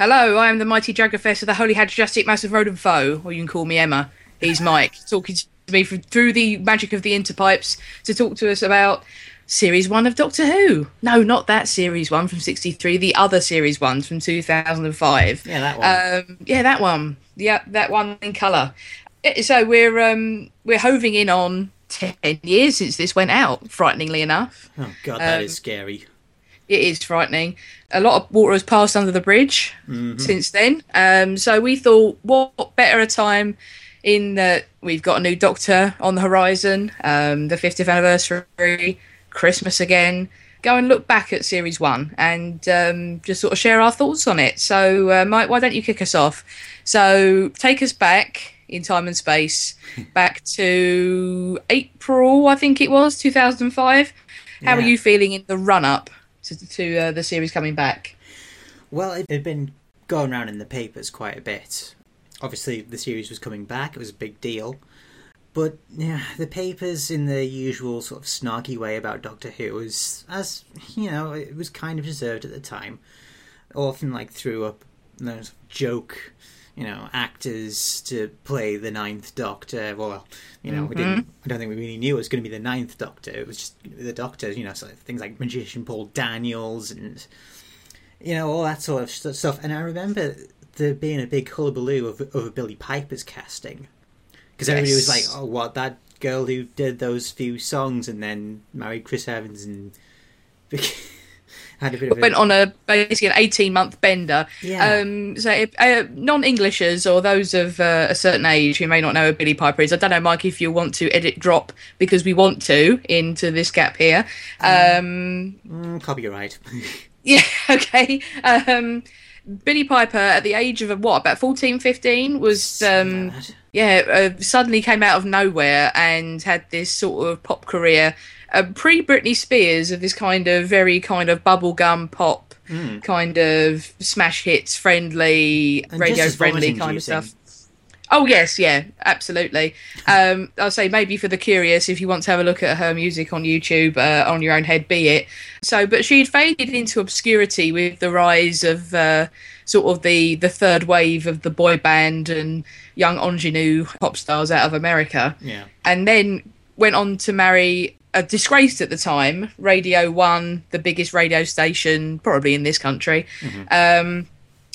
Hello, I am the mighty Dragonfest of the Holy Hadjastic Massive Rodent Foe, or you can call me Emma. He's Mike, talking to me from, through the magic of the interpipes to talk to us about series one of Doctor Who. No, not that series one from '63. The other series one from 2005. Yeah, that one. Um, yeah, that one. Yeah, that one in colour. Eh, So we're um, we're hoving in on ten years since this went out. Frighteningly enough, oh god, that um, is scary. It is frightening. A lot of water has passed under the bridge since then. Um, so we thought, what better a time in that we've got a new Doctor on the horizon, um, the 50th anniversary, Christmas again. Go and look back at series one and um, just sort of share our thoughts on it. So, uh, Mike, why don't you kick us off? So, take us back in time and space, back to April, I think it was, 2005. How are Yeah. you feeling in the run up to, to uh, the series coming back? Well, it had been going around in the papers quite a bit. Obviously, the series was coming back; it was a big deal. But yeah, the papers, in the usual sort of snarky way about Doctor Who, was as you know, it was kind of deserved at the time. Often, like threw up those joke, you know, actors to play the Ninth Doctor. Well, you know, we didn't. Mm-hmm. I don't think we really knew it was going to be the Ninth Doctor. It was just the Doctor. You know, so things like magician Paul Daniels and you know all that sort of stuff. And I remember there being a big hullabaloo over, over Billie Piper's casting because everybody was like, "Oh, what that girl who did those few songs and then married Chris Evans and had a bit of a Went on a basically an 18 month bender. Yeah. Um, so, if, uh, non Englishers or those of uh, a certain age who may not know who Billie Piper is, I don't know, Mike, if you want to edit drop because we want to into this gap here. Um, mm, copyright. Yeah, okay. Um, Billie Piper, at the age of what, about 14, 15, was um, yeah, uh, suddenly came out of nowhere and had this sort of pop career, uh, pre Britney Spears, of this kind of very kind of bubblegum pop, kind of smash hits friendly, And radio friendly kind of stuff. Oh yes, yeah, absolutely. Um, I'll say maybe for the curious, if you want to have a look at her music on YouTube, uh, on your own head, be it. So, but she'd faded into obscurity with the rise of uh, sort of the the third wave of the boy band and young ingenue pop stars out of America, Yeah. and then went on to marry a disgraced at the time Radio One, the biggest radio station probably in this country. Um,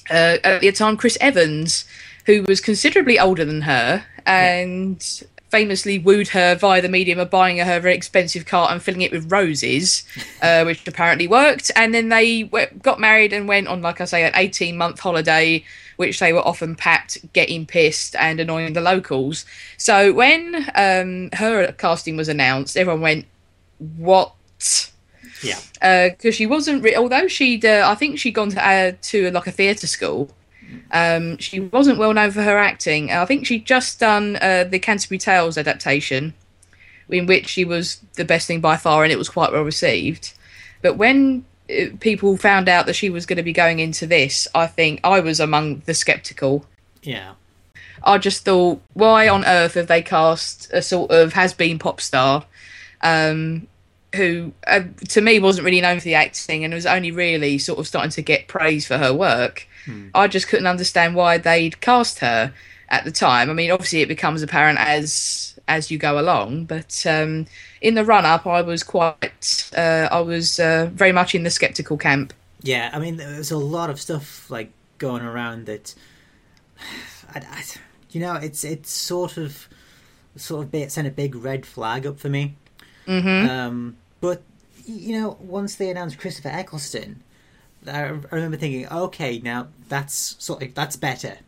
uh, at the time Chris Evans, who was considerably older than her and famously wooed her via the medium of buying her a very expensive cart and filling it with roses, uh, which apparently worked. And then they w- got married and went on, like I say, an 18 month holiday, which they were often packed, getting pissed and annoying the locals. So when um, her casting was announced, everyone went, What? Yeah. because she wasn't. Re- although she'd, uh, I think she'd gone to uh, to like a theatre school. Um, she wasn't well known for her acting. I think she'd just done uh, the Canterbury Tales adaptation, in which she was the best thing by far, and it was quite well received. But when people found out that she was going to be going into this, I think I was among the skeptical. Yeah. I just thought, why on earth have they cast a sort of has-been pop star, um, who uh, to me wasn't really known for the acting and was only really sort of starting to get praise for her work. I just couldn't understand why they'd cast her at the time. I mean, obviously it becomes apparent as as you go along, but um, in the run-up, I was quite, uh, I was uh, very much in the skeptical camp. Yeah, I mean, there's a lot of stuff like going around that, I, I- you know, it's it's sort of sort of sent a big red flag up for me. hmm Um, but you know, once they announced Christopher Eccleston, I, I remember thinking, okay, now that's sort of that's better,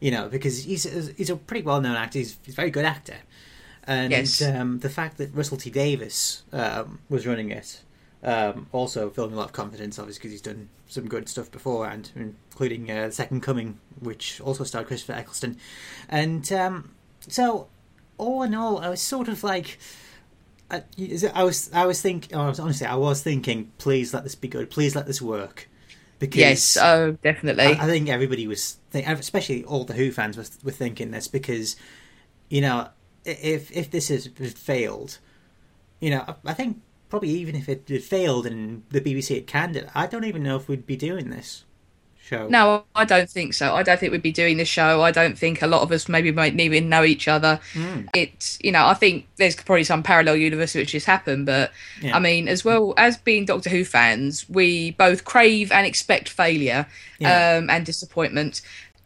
you know, because he's he's a pretty well known actor. He's, he's a very good actor, and Yes. um, the fact that Russell T Davies um, was running it um, also filled me a lot of confidence, obviously, because he's done some good stuff before, and including uh, Second Coming, which also starred Christopher Eccleston, and um, so all in all, I was sort of like. I, I was, I was thinking. Honestly, I was thinking. Please let this be good. Please let this work. Because Yes, oh, definitely. I, I think everybody was, think, especially all the Who fans, were, were thinking this because, you know, if if this has failed, you know, I, I think probably even if it had failed and the BBC had canned it, I don't even know if we'd be doing this show. No, I don't think so. I don't think we'd be doing this show. I don't think a lot of us maybe might even know each other. Mm. It's you know, I think there's probably some parallel universe which has happened, but Yeah. I mean, as well as being Doctor Who fans, we both crave and expect failure Yeah. um, and disappointment.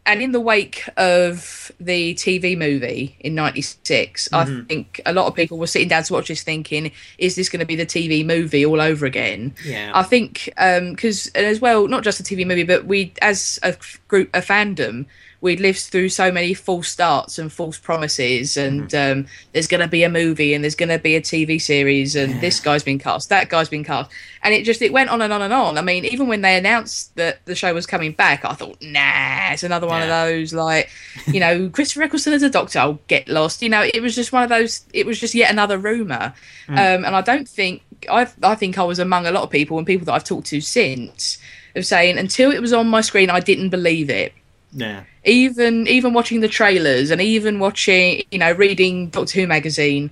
And in the wake of the TV movie in '96, Mm-hmm. I think a lot of people were sitting down to watch this, thinking, "Is this going to be the TV movie all over again?" Yeah. I think because and as well, not just a TV movie, but we as a group, a fandom, we'd lived through so many false starts and false promises, and um, there's going to be a movie and there's going to be a TV series, and this guy's been cast, that guy's been cast, and it just it went on and on and on. I mean, even when they announced that the show was coming back, I thought, nah, it's another one Yeah. of those like, you know, Christopher Eccleston as a Doctor, I'll get lost. You know, it was just one of those. It was just yet another rumor, um, and I don't think I I think I was among a lot of people and people that I've talked to since of saying until it was on my screen, I didn't believe it yeah. even even watching the trailers and even watching you know reading doctor who magazine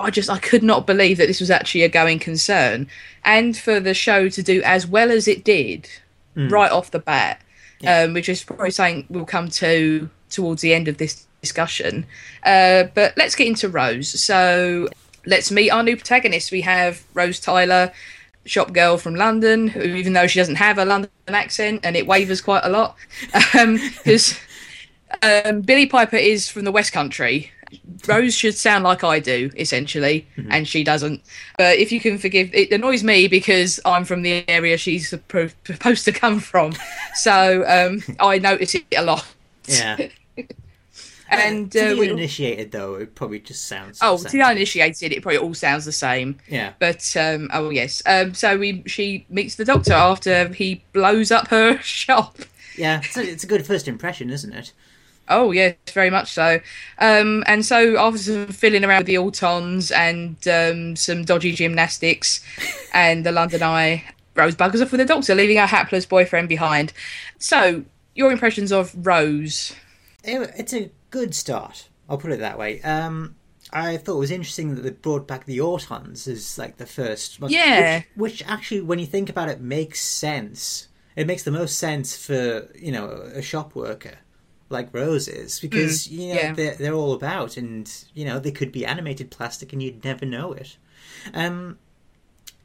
i just i could not believe that this was actually a going concern. And for the show to do as well as it did right off the bat Yeah. um, which is probably something we'll come to towards the end of this discussion. Uh, but let's get into rose. So let's meet our new protagonist. We have rose tyler shop girl from London, who, even though she doesn't have a London accent and it wavers quite a lot, because um, Billie Piper is from the West Country. Rose should sound like I do, essentially, and she doesn't. But if you can forgive, it annoys me because I'm from the area she's supposed to come from, so um, I notice it a lot. Yeah. And to uh, the we- uninitiated, though, it probably just sounds. oh, the to the uninitiated, it probably all sounds the same. Yeah. But um, oh yes, um, so we she meets the doctor after he blows up her shop. Yeah. It's a, it's a good first impression, isn't it? Oh yes, very much so. Um, and so after some fiddling around with the Autons and um, some dodgy gymnastics and the London Eye, Rose buggers off with the doctor, leaving her hapless boyfriend behind. So your impressions of Rose? It- It's a good start. I'll put it that way. Um, I thought it was interesting that they brought back the Autons as like the first. one, Yeah. Which, which actually, when you think about it, makes sense. It makes the most sense for you know a shop worker like Rose is because you know yeah. they're they're all about and you know they could be animated plastic and you'd never know it. Um,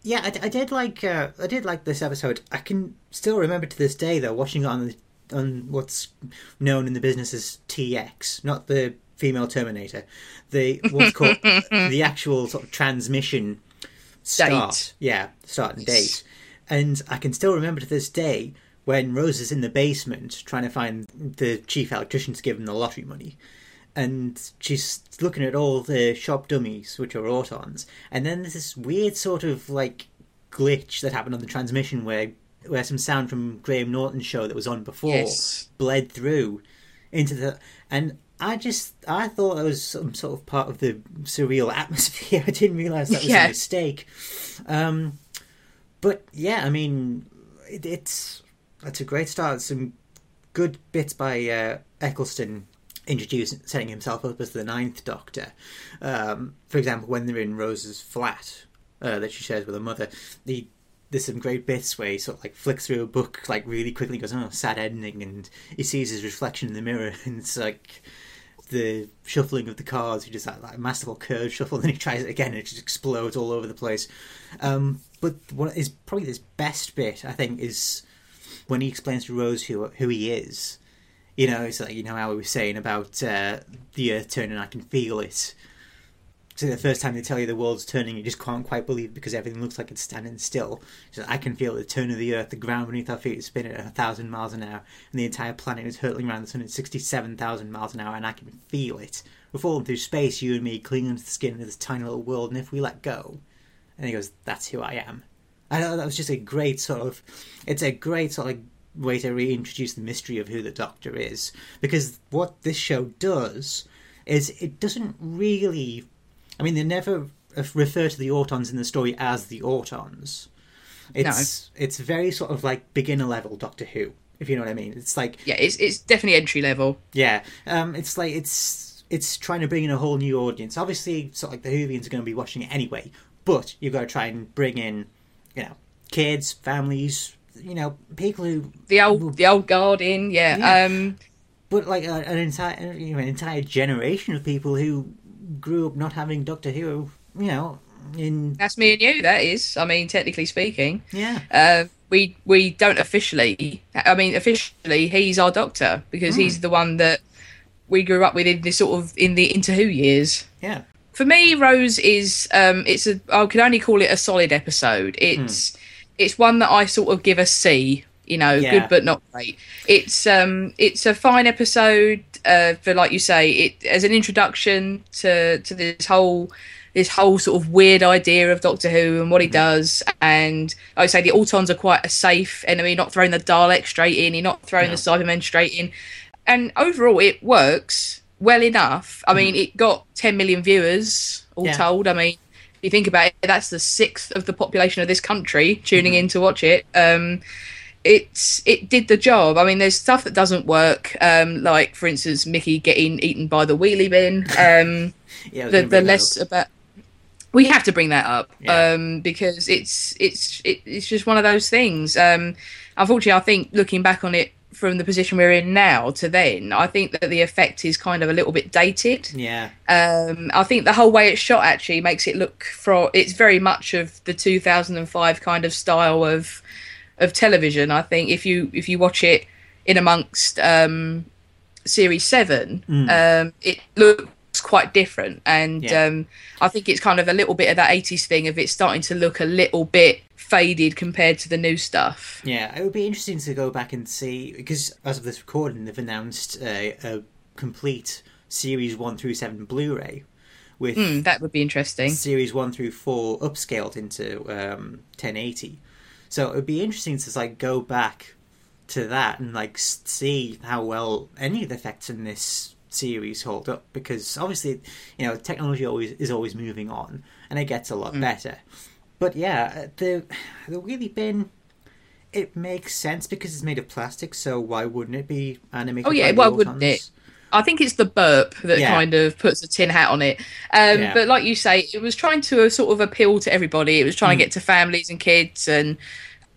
yeah, I, I did like uh, I did like this episode. I can still remember to this day though watching it on the, on what's known in the business as TX, not the female Terminator, the what's called the actual sort of transmission start. Date. Yeah, start and date. And I can still remember to this day when Rose is in the basement trying to find the chief electrician to give him the lottery money. And she's looking at all the shop dummies, which are Autons. And then there's this weird sort of like glitch that happened on the transmission where where some sound from Graham Norton's show that was on before Yes. bled through into the and I just I thought that was some sort of part of the surreal atmosphere. I didn't realize that was Yeah. a mistake. Um, but yeah, I mean, it, it's it's a great start. Some good bits by uh, Eccleston introducing setting himself up as the Ninth Doctor. Um, for example, when they're in Rose's flat uh, that she shares with her mother, the there's some great bits where he sort of like flicks through a book like really quickly, goes, "Oh, sad ending," and he sees his reflection in the mirror, and it's like the shuffling of the cards. He does that like masterful curve shuffle, and then he tries it again, and it just explodes all over the place. Um, but what is probably his best bit, I think, is when he explains to Rose who who he is. You know, it's like you know how we were saying about uh, the Earth turning. I can feel it. So the first time they tell you the world's turning, you just can't quite believe because everything looks like it's standing still. So I can feel the turn of the earth, the ground beneath our feet is spinning at a thousand miles an hour, and the entire planet is hurtling around the sun at sixty-seven thousand miles an hour, and I can feel it. We're falling through space, you and me, clinging to the skin of this tiny little world, and if we let go, and he goes, "That's who I am." I know that was just a great sort of. It's a great sort of way to reintroduce the mystery of who the Doctor is, because what this show does is it doesn't really I mean, they never refer to the Autons in the story as the Autons. It's it's very sort of like beginner level Doctor Who, if you know what I mean. It's like Yeah, it's it's definitely entry level. yeah, um, it's like it's it's trying to bring in a whole new audience. Obviously, sort of like the Whovians are going to be watching it anyway, but you've got to try and bring in, you know, kids, families, you know people who the old the old guard in, yeah. Yeah. Um, but like a, an entire you know, an entire generation of people who grew up not having Doctor Who, you know, in that's me and you. That is, I mean, technically speaking. yeah, Uh, we we don't officially. I mean, officially, he's our doctor because he's the one that we grew up with in this sort of in the into Who years. yeah, For me, Rose is um, it's a I can only call it a solid episode. It's it's one that I sort of give a C. You know, Yeah. good but not great. It's um it's a fine episode uh, for like you say it as an introduction to to this whole this whole sort of weird idea of Doctor Who and what he does. And like I say, the Autons are quite a safe enemy, not throwing the Dalek straight in, you're not throwing No. the Cybermen straight in. And overall, it works well enough. I mean, it got 10 million viewers, all Yeah. told. I mean, if you think about it, that's the sixth of the population of this country tuning in to watch it. Um, it's it did the job. I mean, there's stuff that doesn't work, um, like for instance, Mickey getting eaten by the wheelie bin. Um, yeah. The the less about we have to bring that up Yeah. um, because it's it's it, it's just one of those things. Um, unfortunately, I think looking back on it from the position we're in now to then, I think that the effect is kind of a little bit dated. yeah, Um, I think the whole way it's shot actually makes it look for it's very much of the 2005 kind of style of of television. I think if you if you watch it in amongst um, series seven, um, it looks quite different, and Yeah. um, I think it's kind of a little bit of that 80s thing of it starting to look a little bit faded compared to the new stuff. yeah. It would be interesting to go back and see because as of this recording, they've announced a, a complete series one through seven Blu-ray with Mm, that would be interesting. series one through four upscaled into um, 1080. So it would be interesting to like go back to that and like see how well any of the effects in this series hold up because obviously you know technology always is always moving on and it gets a lot mm. better. But yeah, uh, the the really been it makes sense because it's made of plastic. So why wouldn't it be animated? Oh, yeah, why wouldn't it? I think it's the burp that Yeah. kind of puts a tin hat on it. Um, Yeah. But like you say, it was trying to uh, sort of appeal to everybody. It was trying Mm. to get to families and kids and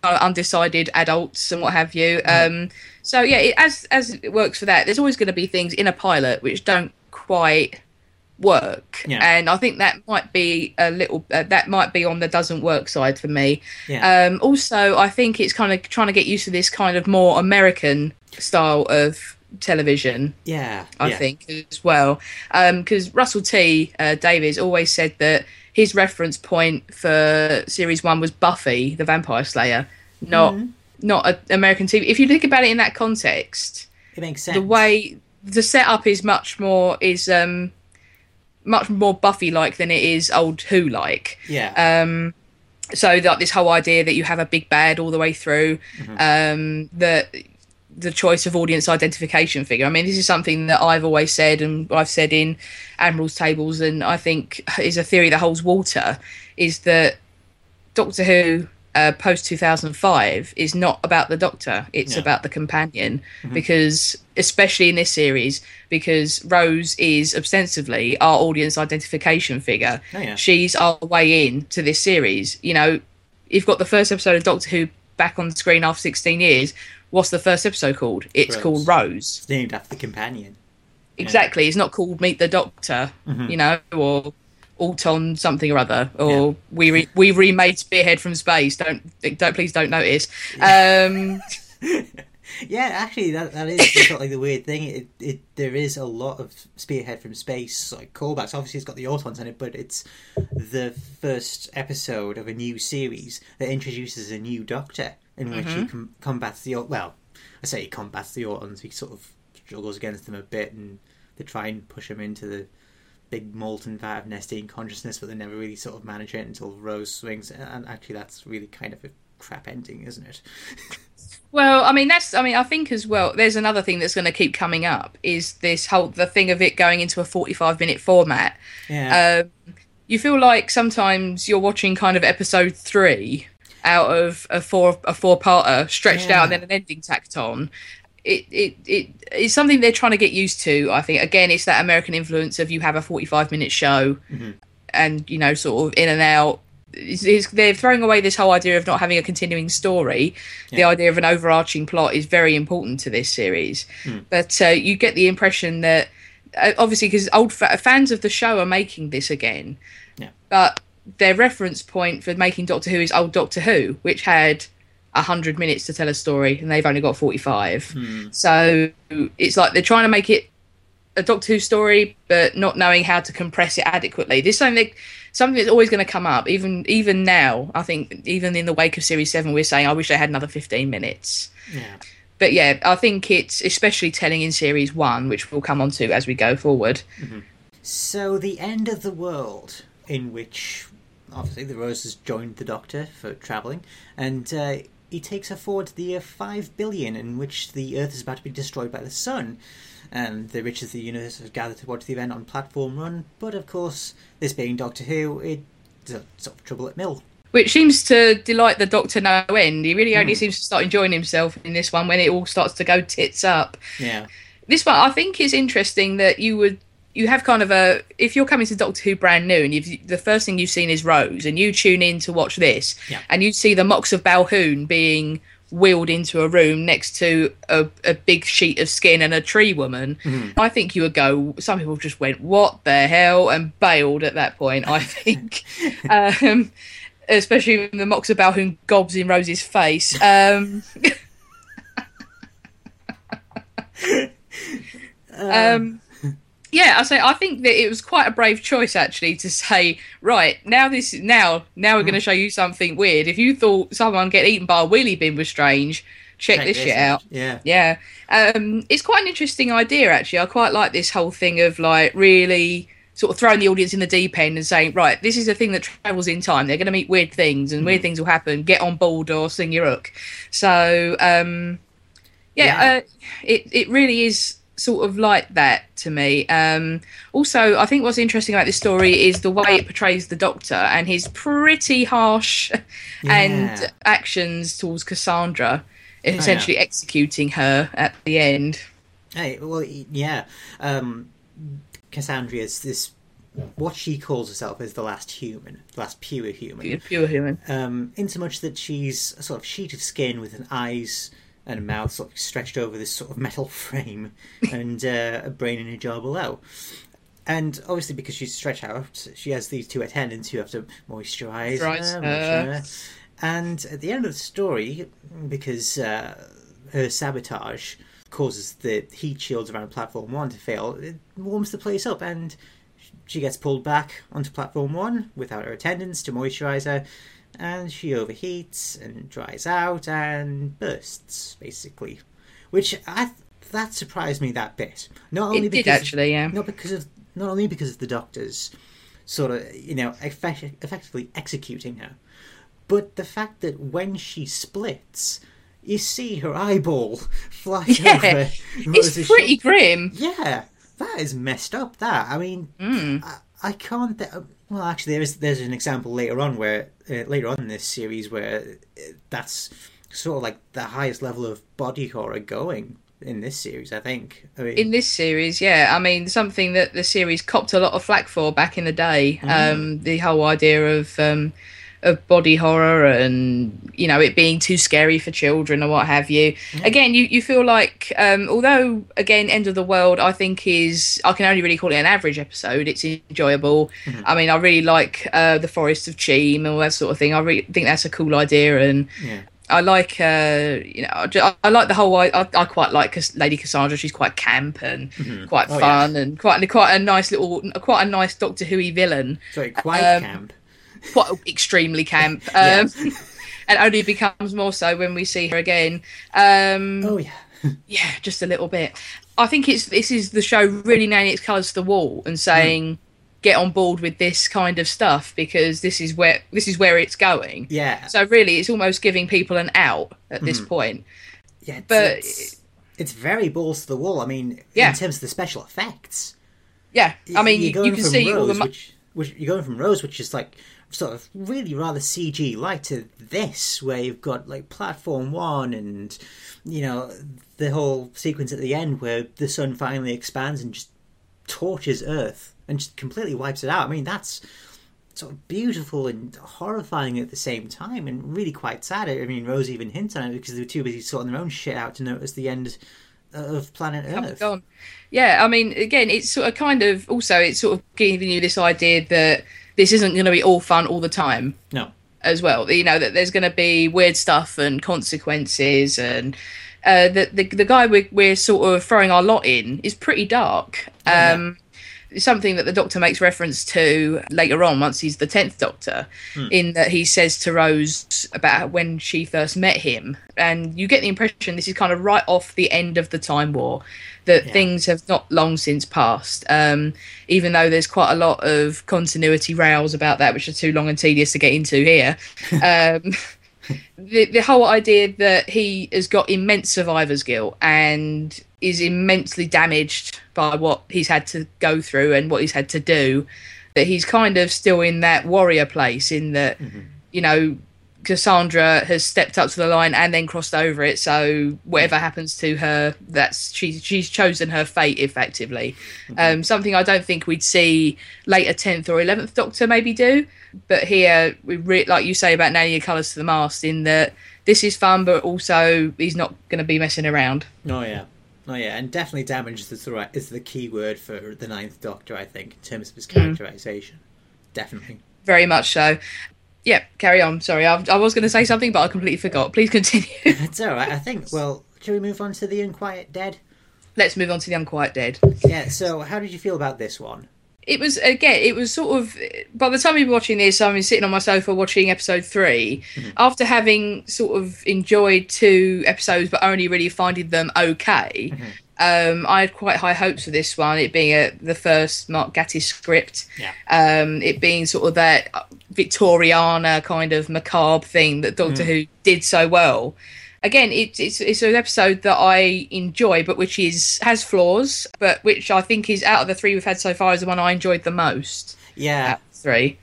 uh, undecided adults and what have you. Mm. Um, so yeah, it, as as it works for that, there's always going to be things in a pilot which don't quite work, Yeah. and I think that might be a little uh, that might be on the doesn't work side for me. Yeah. Um, also, I think it's kind of trying to get used to this kind of more American style of television. yeah, I yeah. think as well, Um because Russell T uh, Davies always said that his reference point for series one was Buffy the Vampire Slayer, not Mm-hmm. not a American TV. If you think about it in that context, it makes sense. the way the setup is much more is um much more Buffy like than it is old Who like. yeah, Um, so that this whole idea that you have a big bad all the way through, um, that the choice of audience identification figure. I mean, this is something that I've always said, and I've said in Admiral's tables, and I think is a theory that holds water. Is that Doctor Who uh, post two thousand five is not about the Doctor; it's No. about the companion, because especially in this series, because Rose is ostensibly our audience identification figure. Oh, yeah. She's our way in to this series. You know, you've got the first episode of Doctor Who back on screen after sixteen years. What's the first episode called? It's Rose. called Rose. It's named after the companion. Exactly. It's not called Meet the Doctor, Mm-hmm. you know, or Auton something or other, or we re- we remade Spearhead from space. Don't don't please don't notice. Um, Yeah, actually, that that is sort of like the weird thing. It, it there is a lot of Spearhead from Space like callbacks. Obviously, it's got the Autons in it, but it's the first episode of a new series that introduces a new Doctor in which he com- combats the well, I say he combats the Autons. He sort of struggles against them a bit, and they try and push him into the big molten vat of Nestene consciousness, but they never really sort of manage it until Rose swings. And actually, that's really kind of a crap ending, isn't it? Well, I mean that's I mean I think as well there's another thing that's going to keep coming up is this whole the thing of it going into a 45 minute format. Yeah. Um, you feel like sometimes you're watching kind of episode 3 out of a four a four parter stretched Yeah. out and then an ending tacked on. It, it it it's something they're trying to get used to. I think again it's that American influence of you have a 45 minute show Mm-hmm. and you know sort of in and out it's, it's, they're throwing away this whole idea of not having a continuing story. The idea of an overarching plot is very important to this series. Hmm. But uh, you get the impression that uh, obviously because old fa- fans of the show are making this again, Yeah. but their reference point for making Doctor Who is old Doctor Who, which had hundred minutes to tell a story, and they've only got forty-five. Hmm. So it's like they're trying to make it a Doctor Who story, but not knowing how to compress it adequately. This is something that, something that's always going to come up, even even now. I think even in the wake of Series Seven, we're saying I wish they had another fifteen minutes. Yeah. But yeah, I think it's especially telling in Series One, which we'll come on to as we go forward. Mm-hmm. So the end of the world, in which obviously the Rose has joined the Doctor for travelling, and uh, he takes her forward to the year five billion, in which the Earth is about to be destroyed by the sun. And the rich of the universe have gathered to watch the event on platform one, but of course, this being Doctor Who, it's a sort of trouble at mill. Which seems to delight the Doctor no end. He really only seems to start enjoying himself in this one when it all starts to go tits up. Yeah. this one I think is interesting that you would you have kind of a if you're coming to Doctor Who brand new and you've the first thing you've seen is Rose and you tune in to watch this Yeah. and you see the Moxx of Balhoon being wheeled into a room next to a, a big sheet of skin and a tree woman I think you would go some people just went what the hell? and bailed at that point I think. Um especially when the Moxx of Balhoon gobs in Rose's face. Um um yeah i say i think that it was quite a brave choice actually to say right now this now now we're going to show you something weird. If you thought someone get eaten by a wheelie bin was strange check, this shit out. Yeah. yeah. Um it's quite an interesting idea actually. I quite like this whole thing of like really sort of throwing the audience in the deep end and saying right this is a thing that travels in time. They're going to meet weird things and weird things will happen. Get on board or sing your hook. So um yeah, Yeah. Uh, it it really is sort of like that to me. Um, also, I think what's interesting about this story is the way it portrays the Doctor and his pretty harsh and actions towards Cassandra, essentially executing her at the end. Hey, well, yeah. Um, Cassandra is this. What she calls herself is the last human, the last pure human. Pure human. Um, insomuch that she's a sort of sheet of skin with an eyes and a mouth sort of stretched over this sort of metal frame, and uh, a brain in a jar below. And obviously, because she's stretched out, she has these two attendants who have to moisturize Moisturise her. her. moisturize- And at the end of the story, because uh, her sabotage causes the heat shields around platform one to fail, it warms the place up, and she gets pulled back onto platform one without her attendants to moisturize her, and she overheats and dries out and bursts, basically. Which I that surprised me that bit. Not only It did because actually, yeah. not because of not only because of the doctors sort of you know effect, effectively executing her, but the fact that when she splits, you see her eyeball fly Yeah, over. It's Rose's pretty shoulder. grim. Yeah, that is messed up. That I mean, Mm. I, I can't. Th- well, actually, there is there's an example later on where uh, later on in this series where uh, that's sort of like the highest level of body horror going in this series. I think. I mean, in this series, yeah. I mean, something that the series copped a lot of flack for back in the day. Um, the whole idea of um, of body horror and you know it being too scary for children or what have you. Again, you you feel like um, although again, End of the World, I think is I can only really call it an average episode. It's enjoyable. I mean, I really like uh, the Forest of Cheam and all that sort of thing. I really think that's a cool idea and. yeah. I like, uh, you know, I, I like the whole. I, I, quite like Lady Cassandra. She's quite camp and quite Oh, fun and quite quite a nice little, quite a nice Doctor Who villain. Sorry, quite Um, camp. Quite extremely camp. Yeah. Um, and only becomes more so when we see her again. Um, Oh yeah. yeah, just a little bit. I think it's this is the show really nailing its colours to the wall and saying, get on board with this kind of stuff because this is where this is where it's going. Yeah. So really, it's almost giving people an out at this point. Yeah, it's, But- it's, it's very balls to the wall. I mean, Yeah. in terms of the special effects. Yeah, I mean, you, you can see Rose, all the. mu- which, which you're going from Rose, which is like sort of really rather CG like to this, where you've got like platform one and you know the whole sequence at the end where the sun finally expands and just torches Earth and just completely wipes it out. I mean, that's sort of beautiful and horrifying at the same time, and really quite sad. I mean, Rose even hints on it because they were too busy sorting their own shit out to notice the end of planet Earth. Yeah, I mean, again, it's sort of kind of also it's sort of giving you this idea that this isn't going to be all fun all the time. No. As well, you know that there's going to be weird stuff and consequences, and uh, the, the the guy we're, we're sort of throwing our lot in is pretty dark. yeah. Um, something that the doctor makes reference to later on once he's the 10th doctor in that he says to rose about when she first met him and you get the impression this is kind of right off the end of the time war that Yeah. things have not long since passed um, even though there's quite a lot of continuity rails about that which are too long and tedious to get into here um, the, the whole idea that he has got immense survivor's guilt and is immensely damaged by what he's had to go through and what he's had to do that he's kind of still in that warrior place in that you know Cassandra has stepped up to the line and then crossed over it. So whatever happens to her that's she's she's chosen her fate effectively. Um, something I don't think we'd see later 10th or 11th doctor maybe do but here we re- like you say about nailing your colours to the mast in that this is fun but also he's not going to be messing around. Oh yeah, oh yeah, and definitely damage is the right is the key word for the Ninth Doctor. I think in terms of his characterization, definitely. very much so yeah carry on sorry I, I was going to say something but I completely forgot please continue It's all right. I think. Well, shall we move on to the Unquiet Dead? let's move on to the unquiet dead Yeah. So, how did you feel about this one? it was again it was sort of by the time we were watching this i'm sitting on my sofa watching episode 3 mm-hmm. after having sort of enjoyed two episodes but only really finding them okay mm-hmm. Um, i had quite high hopes for this one it being a, the first mark gatiss script. Yeah. um, it being sort of that victoriana kind of macabre thing that doctor who did so well. Again it, it's it's an episode that i enjoy but which is has flaws but which i think is out of the three we've had so far is the one i enjoyed the most. Yeah. three.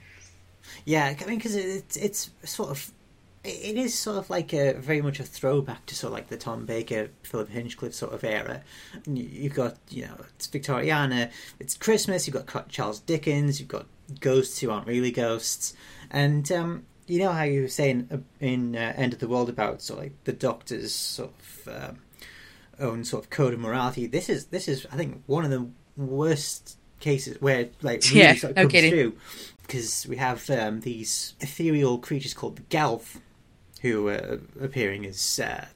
Yeah, I mean, because it's it's sort of it is sort of like a very much a throwback to sort of like the Tom Baker, Philip Hinchcliffe sort of era. You- You've got you know it's Victoriana, it's Christmas. You've got Charles Dickens. You've got ghosts who aren't really ghosts, and um, you know how you were saying uh, in uh, End of the World about sort of like the Doctor's sort of um, own sort of code of morality. This is this is I think one of the worst cases where like really Yeah, sort of no comes kidding. through because we have um, these ethereal creatures called the Gelth, who are appearing as uh,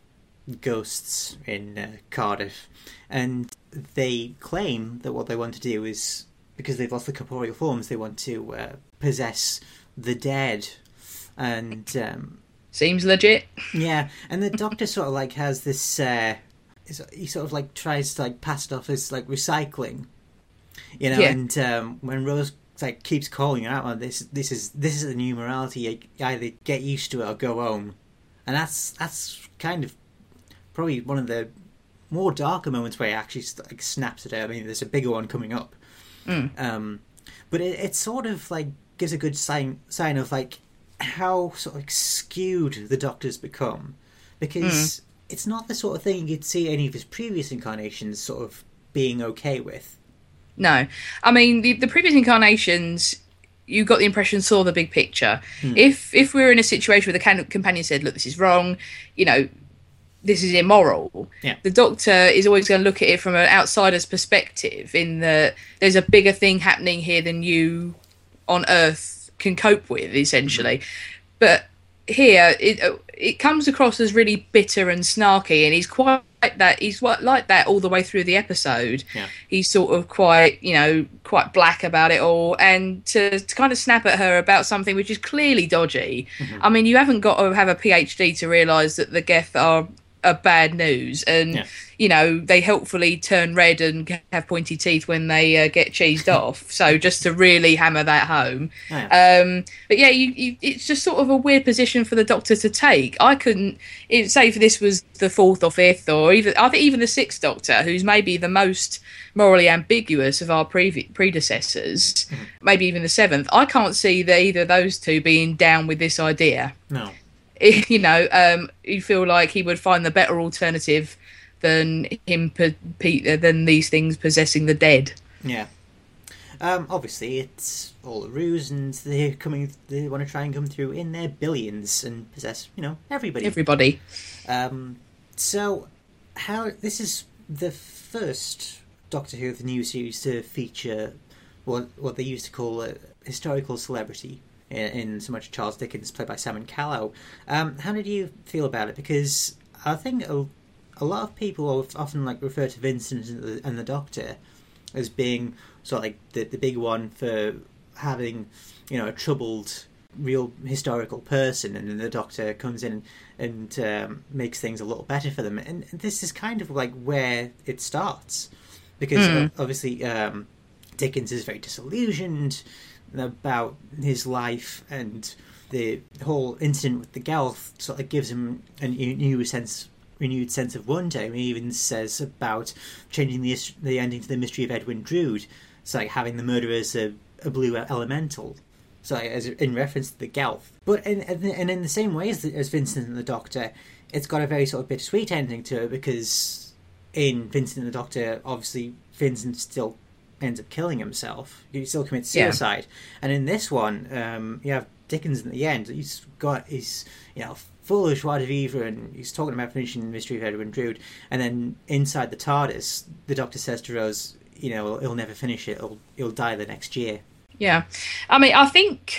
ghosts in uh, Cardiff, and they claim that what they want to do is because they've lost the corporeal forms, they want to uh, possess the dead, and um, seems legit yeah, and the Doctor sort of like has this. Uh, he sort of like tries to like pass it off as like recycling, you know. Yeah. And um, when Rose like keeps calling it out, on this this is this is the new morality. You either get used to it or go home, and that's that's kind of probably one of the more darker moments where he actually like snaps at her. I mean, there's a bigger one coming up, Mm. um, but it, it sort of like gives a good sign sign of like how sort of like, skewed the Doctor's become, because it's not the sort of thing you'd see any of his previous incarnations sort of being okay with. No, I mean the, the previous incarnations. You got the impression saw the big picture. Hmm. If if we were in a situation where the companion said, "Look, this is wrong," you know, this is immoral. Yeah. The Doctor is always going to look at it from an outsider's perspective. In that there's a bigger thing happening here than you on Earth can cope with, essentially. Hmm. But here, it it comes across as really bitter and snarky, and he's quite like that. He's what like that all the way through the episode. Yeah. He's sort of quite, you know, quite black about it all, and to, to kind of snap at her about something which is clearly dodgy. Mm-hmm. I mean, you haven't got to have a PhD to realise that the Gelth are. Are bad news, and Yeah. you know they helpfully turn red and have pointy teeth when they uh, get cheesed off. So just to really hammer that home, Oh, yeah. um, but yeah, you, you, it's just sort of a weird position for the Doctor to take. I couldn't it, say if this was the fourth or fifth, or even I think even the sixth Doctor, who's maybe the most morally ambiguous of our previ- predecessors, maybe even the seventh. I can't see that either of those two being down with this idea. no. You know, um, you feel like he would find the better alternative than him, than these things possessing the dead. Yeah. Um, obviously, it's all a ruse, and they're coming. They want to try and come through in their billions and possess, you know, everybody. Everybody. Um, so, how this is the first Doctor Who of the new series to feature what what they used to call a historical celebrity in, in so much Charles Dickens, played by Simon Callow. Um, how did you feel about it? Because I think a, a lot of people often like refer to Vincent and the, and the Doctor as being sort of like the the big one for having you know a troubled real historical person and then the doctor comes in and um, makes things a little better for them and this is kind of like where it starts because Mm. obviously um, dickens is very disillusioned about his life and the whole incident with the Gelth sort of gives him a new sense renewed sense of wonder. He even says about changing the the ending to the mystery of Edwin Drood. It's like having the murderer as a, a blue elemental. So as in reference to the Gelth. But in, and in the same way as, as Vincent and the Doctor, it's got a very sort of bittersweet ending to it because in Vincent and the Doctor, obviously Vincent still ends up killing himself. He still commits Yeah. suicide. And in this one, um, you have Dickens at the end. He's got his, you know, full of joie de vivre and he's talking about finishing the mystery of Edwin Drood. And then inside the TARDIS, the Doctor says to Rose, you know, he'll never finish it. He'll, he'll die the next year. Yeah, I mean, I think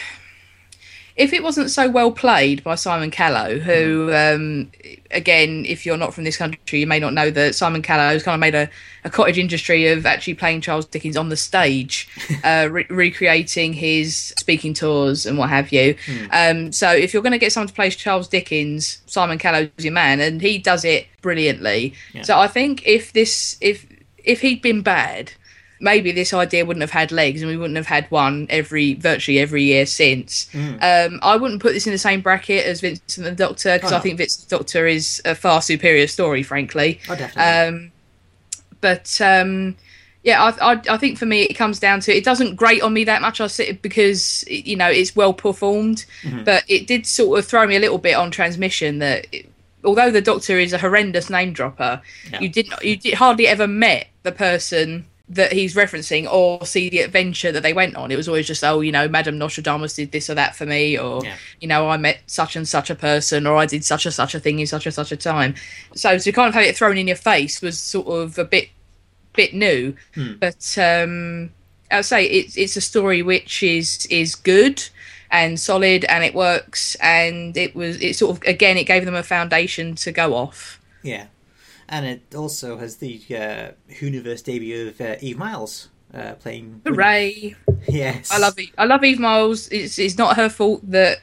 if it wasn't so well played by Simon Callow, who, um, again, if you're not from this country, you may not know that Simon Callow has kind of made a, a cottage industry of actually playing Charles Dickens on the stage, uh, re- recreating his speaking tours and what have you. Um, so if you're going to get someone to play Charles Dickens, Simon Callow's your man, and he does it brilliantly. Yeah. So I think if this, if if he'd been bad, maybe this idea wouldn't have had legs and we wouldn't have had one every virtually every year since. Um, I wouldn't put this in the same bracket as Vincent the Doctor because Oh, I think Vincent the Doctor is a far superior story, frankly. Oh, definitely. Um, but um, yeah, I, I, I think for me it comes down to it doesn't grate on me that much. I sit because you know it's well performed, Mm-hmm. but it did sort of throw me a little bit on transmission that. It, Although the Doctor is a horrendous name dropper, Yeah. you didn't you did hardly ever met the person that he's referencing or see the adventure that they went on. It was always just, oh, you know, Madame Nostradamus did this or that for me, or Yeah. you know, I met such and such a person, or I did such and such a thing in such and such a time. So to kind of have it thrown in your face was sort of a bit bit new. But um I'll say it's it's a story which is is good and solid and it works and it was it sort of again it gave them a foundation to go off. Yeah, and it also has the uh, Whoniverse debut of uh, Eve Miles uh, playing. Hooray! Yes, I love Eve. I love Eve Miles. It's it's not her fault that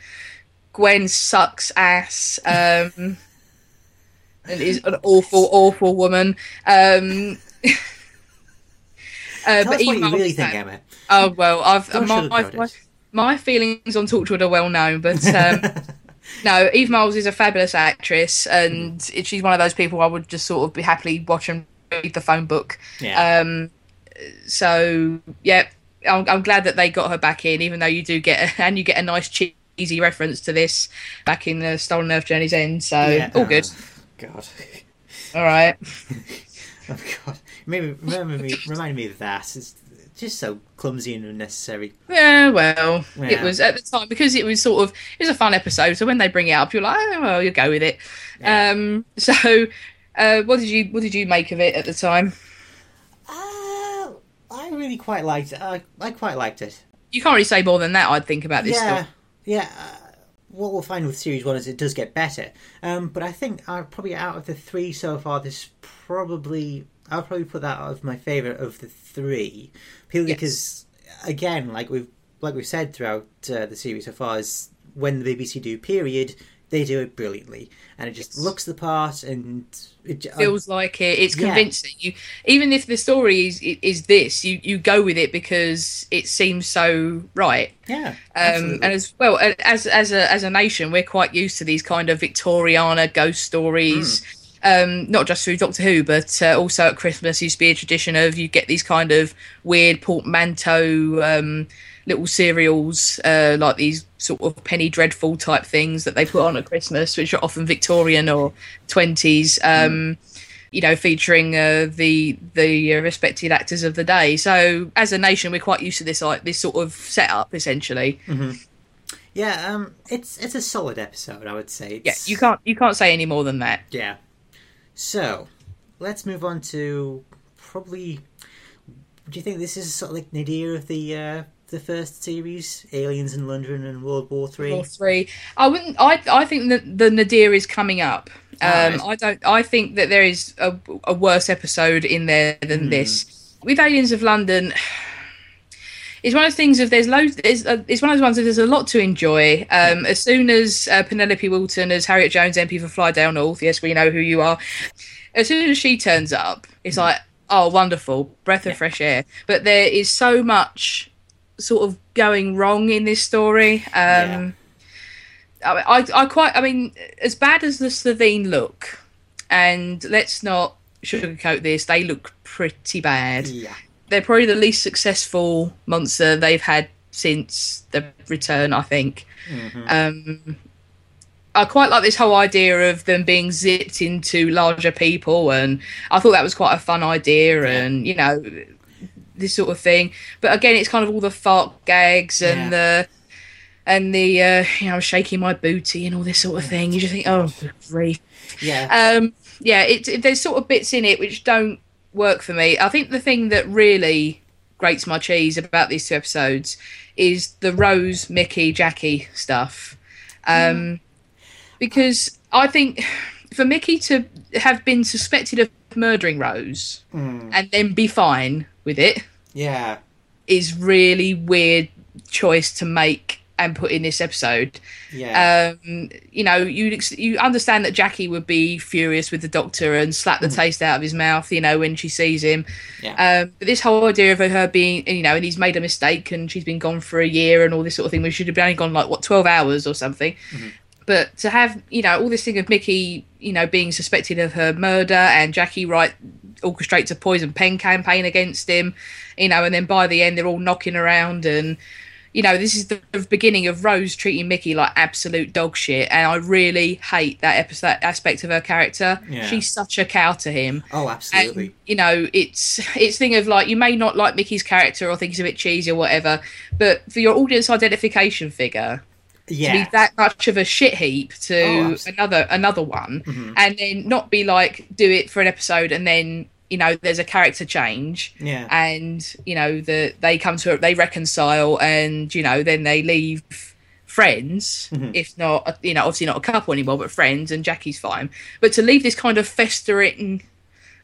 Gwen sucks ass. Um, and is an awful, awful woman. Um, uh, Tell but us Eve what you Miles really think, Emma. Oh well, I've my, my, my, my feelings on Torchwood are well known, but um, no, Eve Miles is a fabulous actress, and she's one of those people I would just sort of be happily watch and read the phone book. Yeah, Um, so yeah, I'm, I'm glad that they got her back in, even though you do get and you get a nice cheesy reference to this back in the Stolen Earth Journey's End. So yeah. all good. Oh, God, All right. oh God, maybe remember me, remind me of that. It's just so clumsy and unnecessary. Yeah, well, it was at the time because it was sort of it was a fun episode. So when they bring it up, you're like, oh, well, you go with it. Yeah. Um, so uh, what did you what did you make of it at the time? Uh, I really quite liked it. I, I quite liked it. You can't really say more than that. I'd think about this. yeah, Stuff. yeah. Uh, what we'll find with series one is it does get better. Um, but I think uh, probably out of the three so far, this probably I'll probably put that as my favorite of the three, purely Yes. because again, like we've like we've said throughout uh, the series so far, is when the BBC do period, they do it brilliantly, and it just Yes. looks the part and it j- feels like it. It's Yeah. convincing. You even if the story is is this, you you go with it because it seems so right. yeah, Um, absolutely. and as well as as a as a nation, we're quite used to these kind of Victoriana ghost stories. Hmm. Um, not just through Doctor Who, but uh, also at Christmas used to be a tradition of you get these kind of weird portmanteau um, little serials, uh, like these sort of penny dreadful type things that they put on at Christmas, which are often Victorian or twenties. Um, you know, featuring uh, the the uh, respected actors of the day. So as a nation, we're quite used to this like this sort of setup, essentially. Yeah, um, it's it's a solid episode, I would say. Yeah, you can't you can't say any more than that. Yeah. So, let's move on to probably. Do you think this is sort of like nadir of the uh, the first series, Aliens in London and World War Three? Or three. I wouldn't. I I think that the nadir is coming up. Um, Alright. I don't. I think that there is a, a worse episode in there than this. With Aliens of London, it's one of those things. If there's loads, it's, uh, it's one of those ones that there's a lot to enjoy. Um, As soon as uh, Penelope Wilton as Harriet Jones, MP for Flydale North, yes, we know who you are. As soon as she turns up, it's like, oh, wonderful, breath of fresh air. But there is so much sort of going wrong in this story. Um, I, I, I quite, I mean, as bad as the Slitheen look, and let's not sugarcoat this, they look pretty bad. Yeah. They're probably the least successful monster they've had since the return, I think. Um, I quite like this whole idea of them being zipped into larger people, and I thought that was quite a fun idea, and you know, this sort of thing. But again, it's kind of all the fart gags and the and the uh, you know shaking my booty and all this sort of thing. You just think, oh, grief. Yeah. Um, yeah, it, it, there's sort of bits in it which don't work for me. I think the thing that really grates my cheese about these two episodes is the Rose, Mickey, Jackie stuff. Um, Because I think for Mickey to have been suspected of murdering Rose and then be fine with it yeah. is really weird choice to make and put in this episode. Yeah. Um, you know, you you understand that Jackie would be furious with the doctor and slap the taste out of his mouth, you know, when she sees him. yeah. Um, but this whole idea of her being, you know, and he's made a mistake and she's been gone for a year and all this sort of thing, we should have only gone like what twelve hours or something. But to have, you know, all this thing of Mickey, you know, being suspected of her murder and Jackie right orchestrates a poison pen campaign against him, you know, and then by the end they're all knocking around and you know, this is the beginning of Rose treating Mickey like absolute dog shit, and I really hate that episode aspect of her character. Yeah. She's such a cow to him. oh, absolutely. And you know, it's it's thing of like you may not like Mickey's character or think he's a bit cheesy or whatever, but for your audience identification figure to yeah. be that much of a shit heap Oh, to Mm-hmm. another another one, and then not be like do it for an episode and then you know there's a character change Yeah. and you know the they come to they reconcile and you know then they leave friends Mm-hmm. if not you know obviously not a couple anymore but friends and Jackie's fine but to leave this kind of festering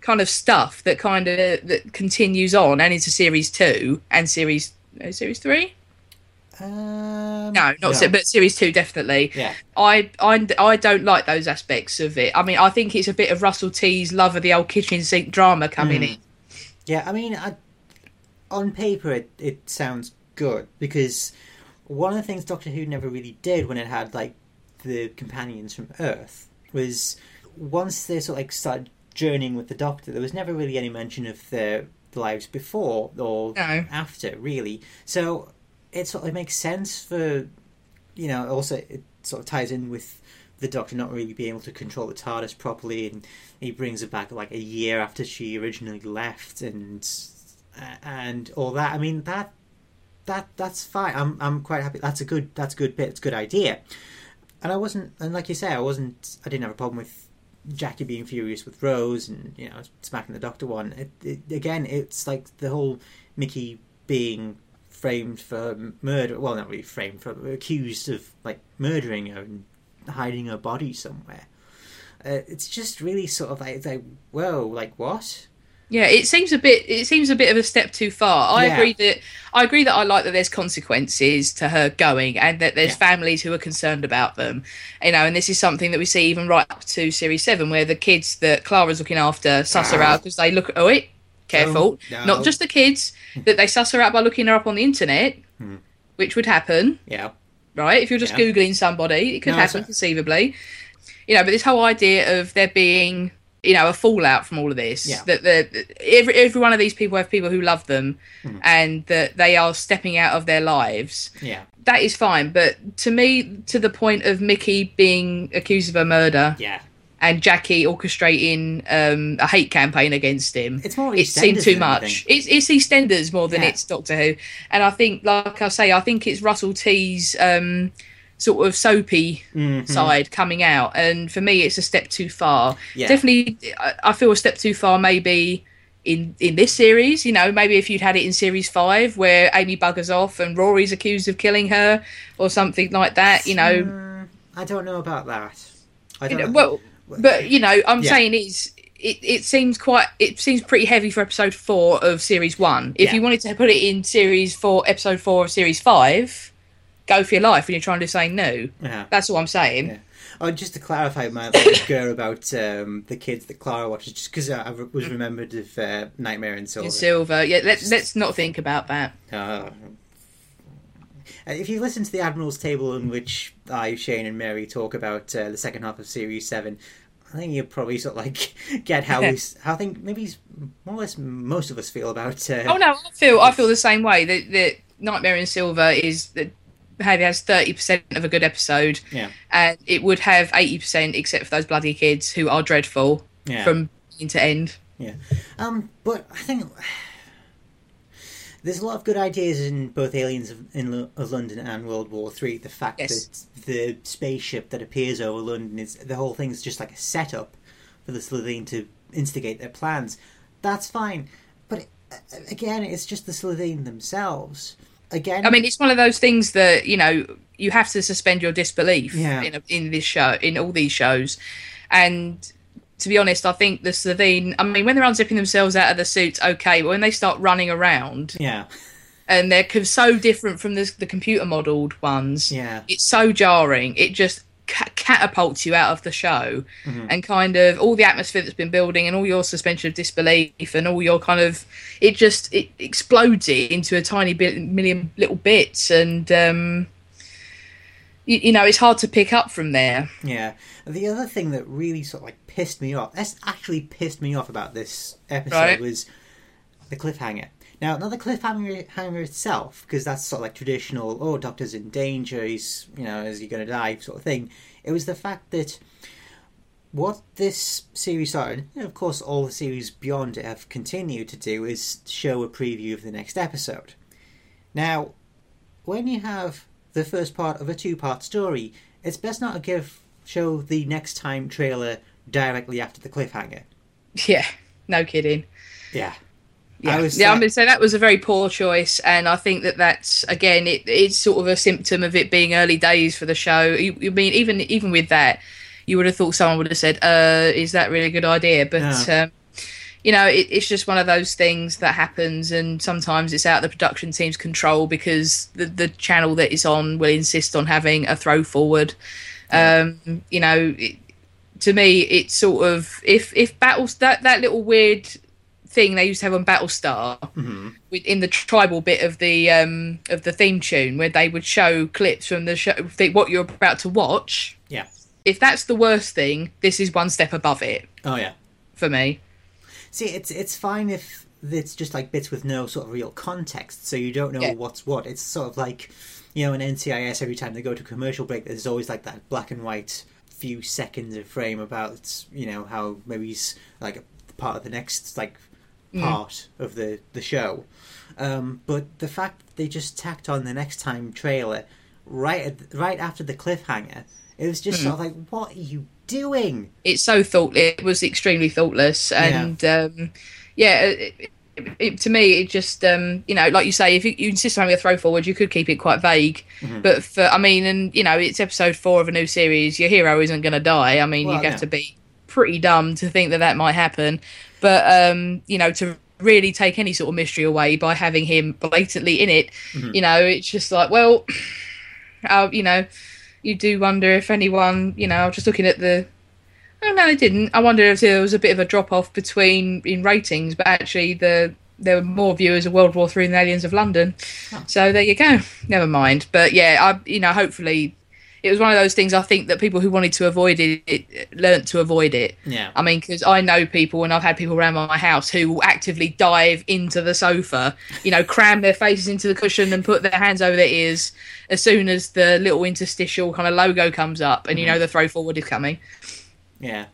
kind of stuff that kind of that continues on and into series 2 and series uh, series 3 Um, no not se- but series 2 definitely Yeah. I, I I don't like those aspects of it. I mean, I think it's a bit of Russell T's love of the old kitchen sink drama coming in. Yeah, I mean, I, on paper, it, it sounds good because one of the things Doctor Who never really did when it had like the companions from Earth was once they sort of like started journeying with the Doctor, there was never really any mention of their lives before or No. after, really. So it sort of makes sense for you know. Also, it sort of ties in with the Doctor not really being able to control the TARDIS properly, and he brings her back like a year after she originally left, and and all that. I mean that that that's fine. I'm I'm quite happy. That's a good that's a good bit. It's a good idea. And I wasn't, and like you say, I wasn't. I didn't have a problem with Jackie being furious with Rose and you know smacking the Doctor one. It, it, again, it's like the whole Mickey being framed for murder. Well, not really framed for accused of like murdering her and hiding her body somewhere. Uh, it's just really sort of like, like whoa, like what? Yeah, it seems a bit. It seems a bit of a step too far. I Yeah. agree that I agree that I like that there's consequences to her going, and that there's Yeah. families who are concerned about them. You know, and this is something that we see even right up to series seven, where the kids that Clara's looking after suss her out because they look. Oh, it careful, Ah. No, no. not just the kids that they suss her out by looking her up on the internet, which would happen. Yeah, right? If you're just Hmm. Yeah. googling somebody, it could No, happen conceivably. You know, but this whole idea of there being, you know, a fallout from all of this, Yeah. that the every every one of these people have people who love them, Hmm. and that they are stepping out of their lives. yeah, That is fine, but to me, to the point of Mickey being accused of a murder, yeah, and Jackie orchestrating um, a hate campaign against him. It's more it seemed too much. It's it's EastEnders more than Yeah. it's Doctor Who, and I think, like I say, I think it's Russell T's um, sort of soapy Mhm. side coming out, and for me, it's a step too far. Yeah. Definitely, I, feel a step too far. Maybe in in this series, you know, maybe if you'd had it in series five, where Amy buggers off and Rory's accused of killing her, or something like that, you know. Mm, I don't know about that. I don't know, know. well, but you know, I'm Yeah. saying is it, it seems quite it seems pretty heavy for episode four of series one. If Yeah. you wanted to put it in series four, episode four of series five, go for your life when you're trying to say no. yeah. That's all I'm saying. Yeah. Oh, just to clarify my girl about um, the kids that Clara watches, just because I re- was remembered of uh, Nightmare in Silver. In silver, yeah. Let, let's not think about that. Uh, if you listen to the Admiral's Table, in which I, Shane, and Mary talk about uh, the second half of Series Seven, I think you probably sort of like get how we, how I think maybe more or less most of us feel about. Uh, Oh no, I feel I feel the same way. That that Nightmare in Silver is that maybe has thirty percent of a good episode, Yeah, and it would have eighty percent except for those bloody kids who are dreadful yeah. from beginning to end. Um, but I think there's a lot of good ideas in both Aliens of, in, Lo- of London and World War Three. The fact Yes. that the spaceship that appears over London is the whole thing is just like a setup for the Slitheen to instigate their plans. That's fine, but uh, again, it's just the Slitheen themselves. Again, I mean, it's one of those things that you know you have to suspend your disbelief Yeah. in in this show, in all these shows, and to be honest, I think the Slitheen. I mean, when they're unzipping themselves out of the suits, okay, but when they start running around yeah, and they're so different from the, the computer modelled ones, yeah, it's so jarring. It just ca- catapults you out of the show, Mhm. and kind of all the atmosphere that's been building, and all your suspension of disbelief, and all your kind of it just it explodes it into a tiny bit million little bits, and um, you, you know it's hard to pick up from there. yeah. The other thing that really sort of like pissed me off, that's actually pissed me off about this episode Right. was the cliffhanger. Now, not the cliffhanger itself, because that's sort of like traditional, oh, Doctor's in danger, he's, you know, is he going to die sort of thing. It was the fact that what this series started, and of course all the series beyond it have continued to do, is show a preview of the next episode. Now, when you have the first part of a two-part story, it's best not to give show the next time trailer directly after the cliffhanger. Yeah, no kidding. Yeah. Yeah, I was, yeah. I'm gonna say that was a very poor choice, and I think that that's again, it, it's sort of a symptom of it being early days for the show. You, you mean even even with that, you would have thought someone would have said, "Uh, is that really a good idea?" But Yeah. um, you know, it, it's just one of those things that happens, and sometimes it's out of the production team's control because the the channel that it's on will insist on having a throw forward. Um, you know, it, to me, it's sort of if if battles that that little weird thing they used to have on Battlestar Mhm. in the tribal bit of the um of the theme tune where they would show clips from the show what you're about to watch. Yeah. If that's the worst thing, this is one step above it Oh yeah. for me. See, it's it's fine if it's just like bits with no sort of real context, so you don't know Yeah. what's what. It's sort of like, you know, in NCIS, every time they go to commercial break, there's always like that black and white few seconds of frame about, you know, how maybe he's like a part of the next like Mm. part of the the show. Um, but the fact that they just tacked on the next time trailer right at, right after the cliffhanger, it was just Mm. sort of like, what are you doing? It's so thought it was extremely thoughtless and um yeah, it, it, it, to me it just um you know like you say if you, you insist on having a throw forward you could keep it quite vague Mhm. but for i mean and you know it's episode four of a new series your hero isn't going to die i mean Well, have yeah. to be pretty dumb to think that that might happen but um you know to really take any sort of mystery away by having him blatantly in it Mhm. you know it's just like well uh, you know you do wonder if anyone you know just looking at the Oh no, it didn't. I wonder if there was a bit of a drop off between in ratings, but actually the there were more viewers of World War Three than Aliens of London. Oh. So there you go. Never mind. But yeah, I you know hopefully it was one of those things. I think that people who wanted to avoid it, it learnt to avoid it. Yeah. I mean, because I know people, and I've had people around my house who will actively dive into the sofa, you know, cram their faces into the cushion and put their hands over their ears as soon as the little interstitial kind of logo comes up, and you know the throw forward is coming. Yeah.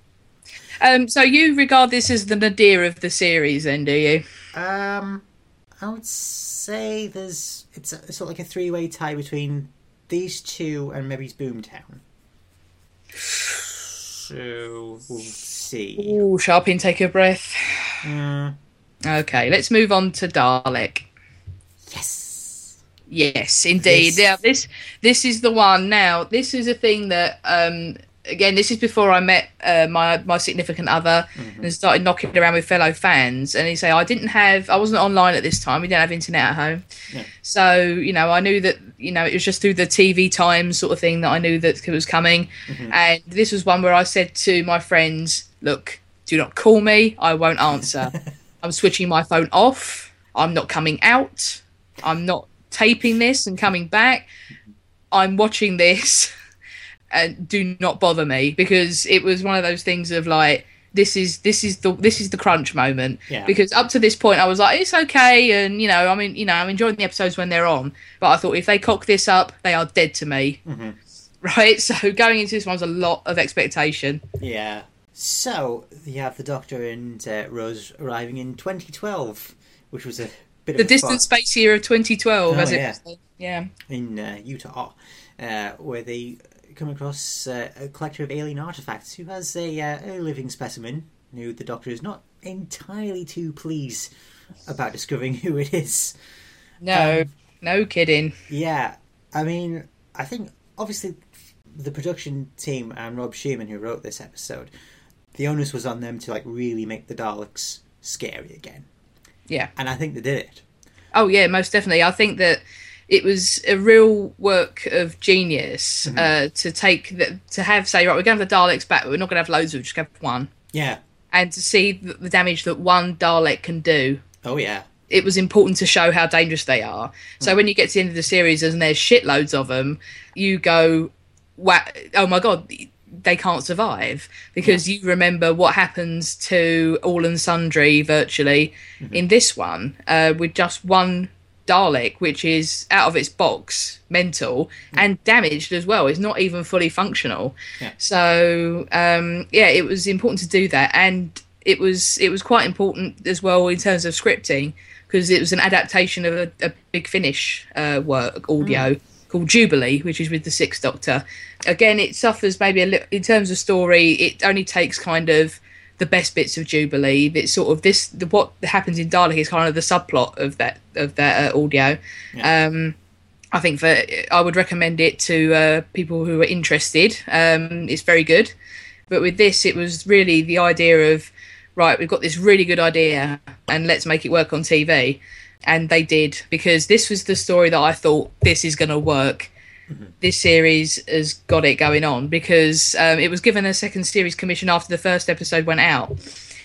Um, so you regard this as the nadir of the series, then, do you? Um, I would say there's it's, a, it's sort of like a three way tie between these two and maybe Boomtown. So we'll see. Ooh, sharp intake of breath. Uh, Okay, let's move on to Dalek. yes. Yes, indeed. This- Now this this is the one. Now this is a thing that um again this is before I met uh, my my significant other and started knocking around with fellow fans. And he say I didn't have I wasn't online at this time. We didn't have internet at home, Yeah. so you know I knew that you know it was just through the TV Times sort of thing that I knew that it was coming. And this was one where I said to my friends, "Look, do not call me. I won't answer." I'm switching my phone off. I'm not coming out. I'm not taping this and coming back. I'm watching this and do not bother me because it was one of those things of like this is this is the this is the crunch moment. Yeah. because up to this point I was like it's okay and you know I mean you know I'm enjoying the episodes when they're on but I thought if they cock this up they are dead to me. Right? So going into this one's a lot of expectation. Yeah. So you have the Doctor and uh, Rose arriving in 2012, which was a bit the of a distant space year of 2012 Oh, as it yeah. was yeah. In uh, Utah, uh, where they come across uh, a collector of alien artifacts who has a, uh, a living specimen who the Doctor is not entirely too pleased about discovering who it is. no Um, no kidding Yeah, I mean, I think obviously the production team and Rob Shearman who wrote this episode, the onus was on them to like really make the Daleks scary again, yeah and I think they did it. Oh yeah, most definitely. I think that it was a real work of genius uh, to take the, to have say right, we're going to have the Daleks back, but we're not going to have loads of, just have one, Yeah. and to see the, the damage that one Dalek can do. Oh yeah. It was important to show how dangerous they are. So when you get to the end of the series and there's shitloads of them, you go, "Wow! Oh my god!" They can't survive because you remember what happens to all and sundry virtually in this one uh, with just one Dalek, which is out of its box, mental and damaged as well. It's not even fully functional. Yeah. So um, yeah, it was important to do that, and it was it was quite important as well in terms of scripting because it was an adaptation of a, a Big Finish uh, work audio called Jubilee, which is with the Sixth Doctor. Again, it suffers maybe a little in terms of story. It only takes kind of the best bits of Jubilee. It's sort of this the, what happens in Dalek is kind of the subplot of that of that uh, audio. Yeah. Um, I think that I would recommend it to uh, people who are interested. Um, it's very good, but with this, it was really the idea of right. We've got this really good idea, and let's make it work on TV. And they did because this was the story that I thought this is going to work. This series has got it going on because um, it was given a second series commission after the first episode went out.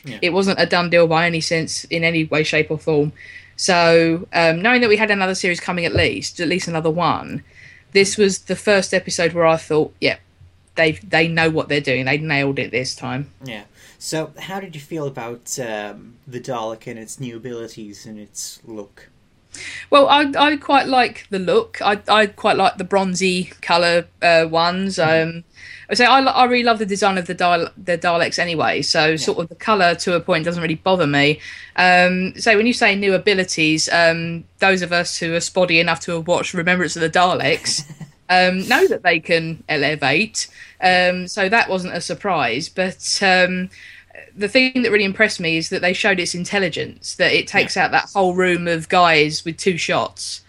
Yeah. It wasn't a done deal by any sense in any way, shape, or form. So, um, knowing that we had another series coming at least, at least another one, this was the first episode where I thought, yeah, they they know what they're doing. They nailed it this time. Yeah. So, how did you feel about um, the Dalek and its new abilities and its look? Well, I I quite like the look. I I quite like the bronzy color uh, ones. Um, I say I I really love the design of the Dal- the Daleks anyway. So sort of the color to a point doesn't really bother me. Um, so when you say new abilities, um, those of us who are spotty enough to have watched Remembrance of the Daleks. Um, know that they can elevate, um, so that wasn't a surprise. But um, the thing that really impressed me is that they showed its intelligence that it takes out that whole room of guys with two shots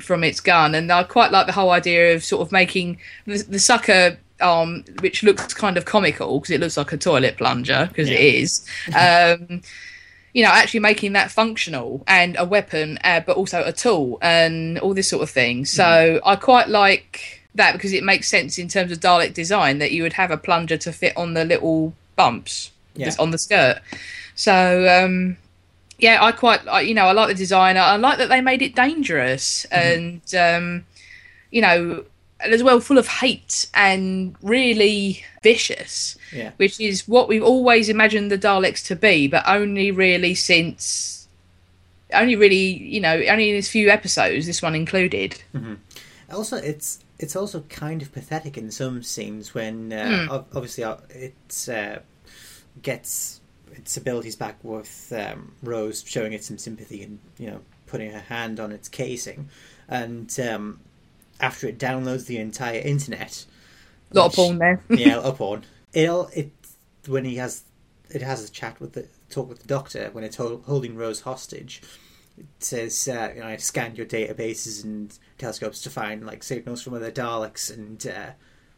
from its gun. And i quite like the whole idea of sort of making the, the sucker arm which looks kind of comical because it looks like a toilet plunger because it Yeah. is um, you know actually making that functional and a weapon uh, but also a tool and all this sort of thing. So i quite like that because it makes sense in terms of dalek design that you would have a plunger to fit on the little bumps Yeah. just on the skirt. So um, yeah, I quite I, you know I like the design. I, I like that they made it dangerous and um, you know and as well full of hate and really vicious, Yeah. which is what we've always imagined the Daleks to be, but only really since only really you know only in these few episodes, this one included. Also, it's it's also kind of pathetic in some scenes when uh, ob- obviously uh, it's uh, gets its abilities back with um, Rose showing it some sympathy and you know putting her hand on its casing, and um, after it downloads the entire internet, A lot of porn there. yeah, up on it'll it when he has it has a chat with the talk with the doctor when it's hol- holding Rose hostage. It says, uh, you know, I scanned your databases and telescopes to find like signals from other Daleks, and uh,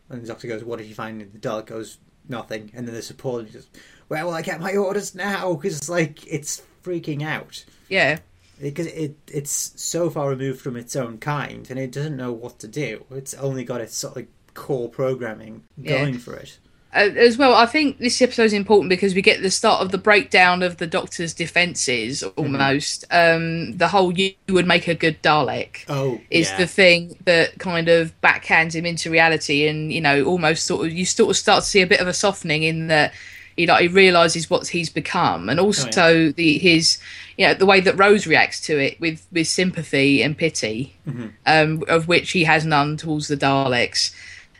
when the doctor goes, "What did you find?" and the Dalek goes, "Nothing," and then the support just, "Where will I get my orders now?" Because like it's freaking out yeah. because it it's so far removed from its own kind, and it doesn't know what to do. It's only got its sort of like core programming Yeah. going for it. Uh, as well, I think this episode is important because we get the start of the breakdown of the Doctor's defenses. Almost, um, the whole "you would make a good Dalek" Oh, is yeah. the thing that kind of backhands him into reality, and you know, almost sort of you sort of start to see a bit of a softening in that he like he realizes what he's become, and also the his you know the way that Rose reacts to it with with sympathy and pity, Mhm. um, of which he has none towards the Daleks,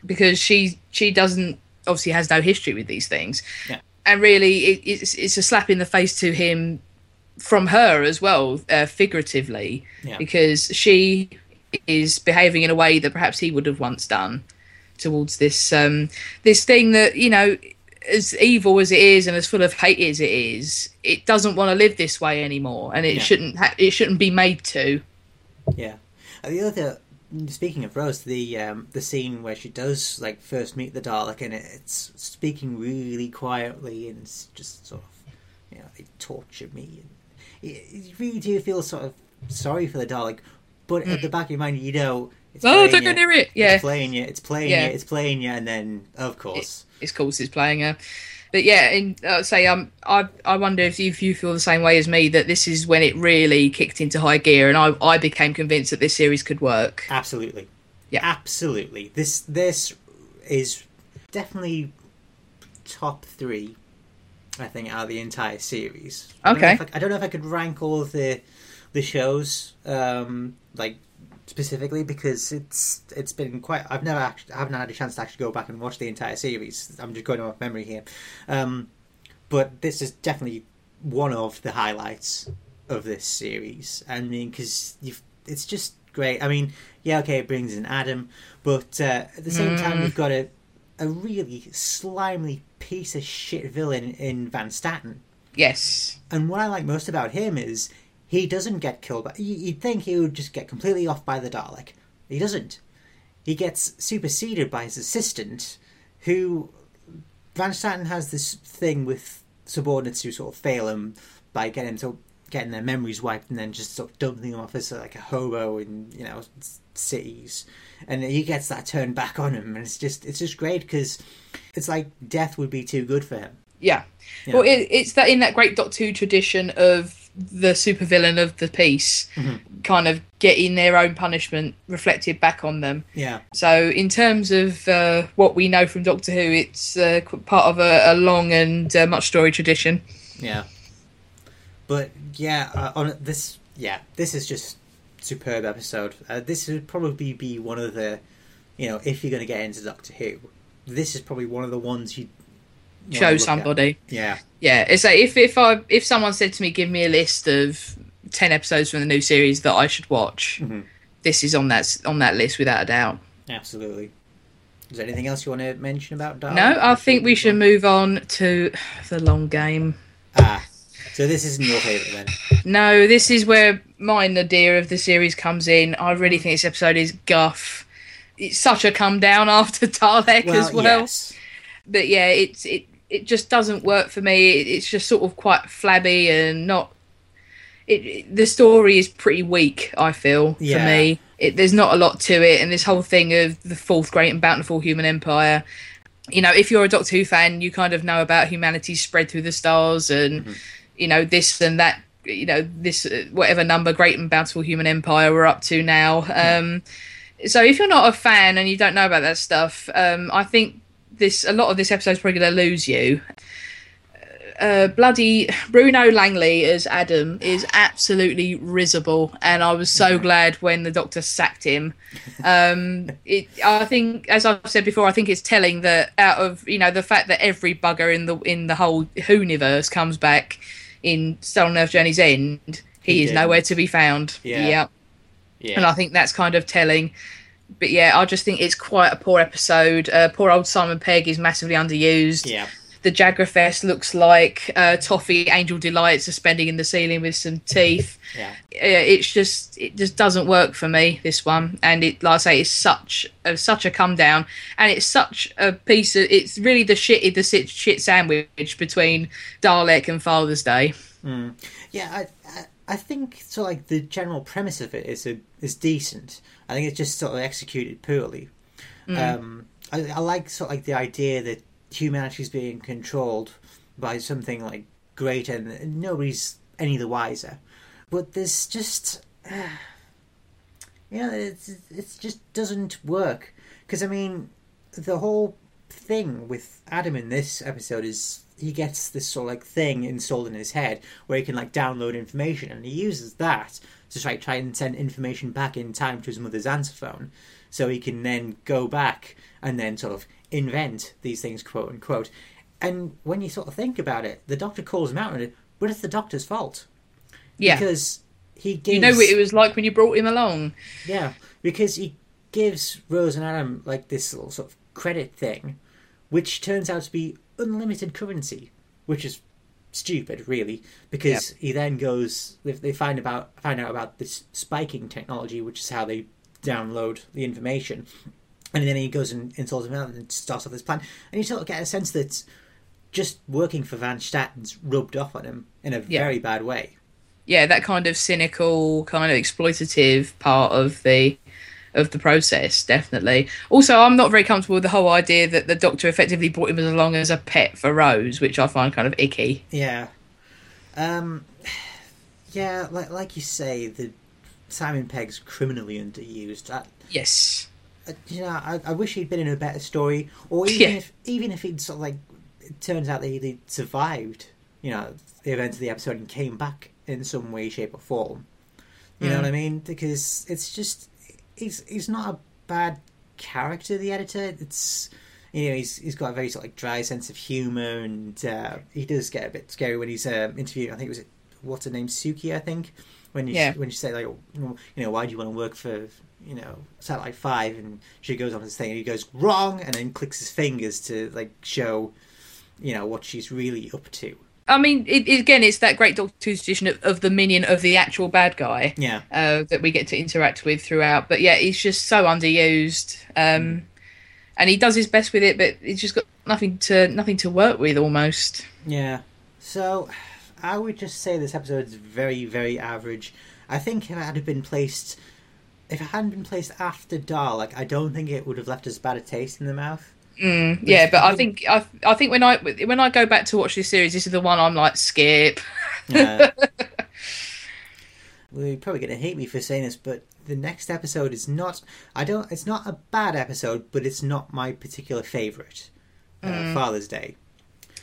because she she doesn't obviously has no history with these things, Yeah. and really it, it's it's a slap in the face to him from her as well, uh, figuratively, Yeah. because she is behaving in a way that perhaps he would have once done towards this um, this thing that you know, as evil as it is and as full of hate as it is, it doesn't want to live this way anymore, and it Yeah. shouldn't ha- it shouldn't be made to. Yeah. Uh, The other, speaking of Rose, the um, the scene where she does like first meet the Dalek and it's speaking really quietly and it's just sort of, you know, they torture me. And you, you really do feel sort of sorry for the Dalek, but at the back of your mind, you know, it's Oh, playing don't go near it. Yeah, It's playing you. It's playing Yeah. you. It's playing you, and then of course, his course is playing her. But yeah, in, uh, say um, I I wonder if you, if you feel the same way as me that this is when it really kicked into high gear, and I I became convinced that this series could work. Absolutely. Yeah. Absolutely. This this is definitely top three. I think out of the entire series. I don't know Okay. if I, I don't know if I could rank all of the the shows um, like specifically because it's it's been quite. I've never actually I haven't had a chance to actually go back and watch the entire series. I'm just going off memory here, um, but this is definitely one of the highlights of this series. I mean, because you've it's just great. I mean, yeah, okay, it brings in Adam, but uh, at the same time, Mm. you've got a a really slimy piece of shit villain in Van Statten. Yes. And what I like most about him is he doesn't get killed. By, you- you'd think he would just get completely off by the Dalek. He doesn't. He gets superseded by his assistant, who Van Statten has this thing with subordinates who sort of fail him by getting to getting their memories wiped and then just sort of dumping them off as like a hobo in you know cities, and he gets that turned back on him, and it's just it's just great because it's like death would be too good for him. Yeah. Well, it, it's that in that great Doctor Who tradition of the supervillain of the piece Mhm. kind of getting their own punishment reflected back on them. yeah. So, in terms of uh, what we know from Doctor Who, it's uh, part of a, a long and uh, much story tradition. Yeah. But yeah, uh, on this, yeah, this is just superb episode. Uh, this would probably be one of the, you know, if you're going to get into Doctor Who, this is probably one of the ones you Show somebody. Yeah, Yeah, it's like if if I if someone said to me, "Give me a list of ten episodes from the new series that I should watch," Mhm. this is on that on that list without a doubt. absolutely. Is there anything else you want to mention about Dalek? No, I think we should move on to the long game. Ah, so this isn't your favourite then? No, this is where my nadir of the series comes in. I really think this episode is guff. It's such a come down after Dalek as well. yes. But yeah, it's it it just doesn't work for me. It's just sort of quite flabby and not. It, it the story is pretty weak. I feel Yeah. for me. It, there's not a lot to it, and this whole thing of the fourth great and bountiful human empire. You know, if you're a Doctor Who fan, you kind of know about humanity's spread through the stars, and Mhm. you know this and that. You know this uh, whatever number great and bountiful human empire we're up to now. Um, so if you're not a fan and you don't know about that stuff, um, I think this a lot of this episode is probably going to lose you. Uh, bloody Bruno Langley as Adam is absolutely risible, and I was so glad when the Doctor sacked him. Um, it, I think, as I've said before, I think it's telling that out of you know the fact that every bugger in the in the whole Who universe comes back in Stolen Earth Journey's End, he, He is didn't. nowhere to be found. Yeah. And Yeah. I think that's kind of telling. But yeah, I just think it's quite a poor episode. Uh, poor old Simon Pegg is massively underused. Yeah. The Jagrafess looks like uh, Toffee Angel Delight suspending in the ceiling with some teeth. Yeah. It's just it just doesn't work for me this one, and it like I say, it's such a, such a come down, and it's such a piece of it's really the shit the shit, sandwich between Dalek and Father's Day. Yeah, I, I, think so. Like the general premise of it is a, is decent. I think it's just sort of executed poorly. Um, I, I like sort of like the idea that humanity is being controlled by something like great, and nobody's any the wiser. But there's just, you know, it's it just doesn't work. Because I mean, the whole thing with Adam in this episode is he gets this sort of like thing installed in his head where he can like download information, and he uses that to try try and send information back in time to his mother's answer phone, so he can then go back and then sort of invent these things, quote unquote. And when you sort of think about it, the doctor calls him out on it, but it's the doctor's fault Yeah, because he gives you know what it was like when you brought him along. yeah, because he gives Rose and Adam like this little sort of credit thing, which turns out to be unlimited currency, which is stupid, really. Because he then goes, they, they find about find out about this spiking technology, which is how they download the information, and then he goes and installs out and starts off this plan, and you sort of get a sense that just working for Van Statten's rubbed off on him in a Yeah. very bad way. yeah, that kind of cynical, kind of exploitative part of the of the process, definitely. Also, I'm not very comfortable with the whole idea that the Doctor effectively brought him along as a pet for Rose, which I find kind of icky. Yeah. Um yeah, like like you say, the Simon Pegg's criminally underused. I, Yes. I- you know, I, I wish he'd been in a better story, or even Yeah. if even if he'd sort of like, it turns out that he'd survived, you know, the events of the episode and came back in some way, shape, or form. You know Mm. what I mean? Because it's just he's he's not a bad character. The editor, it's you know he's he's got a very sort of like dry sense of humor, and uh, he does get a bit scary when he's uh, interviewed. I think it was what's her name, Suki, I think. When you Yeah. when you say like, you know, why do you want to work for you know Satellite Five, and she goes on this thing, and he goes wrong, and then clicks his fingers to like show, you know, what she's really up to. I mean, it, again, it's that great Doctor Who's tradition of, of the minion of the actual bad guy Yeah, uh, that we get to interact with throughout. But yeah, he's just so underused, um, and he does his best with it, but he's just got nothing to nothing to work with almost. Yeah. So, I would just say this episode is very, very average. I think if it had been placed, if it hadn't been placed after Dalek, I don't think it would have left as bad a taste in the mouth. Mm, yeah, but I think I, I think when I when I go back to watch this series, this is the one I'm like skip. Well, you're probably going to hate me for saying this, but the next episode is not. I don't. It's not a bad episode, but it's not my particular favorite. Uh, Father's Day.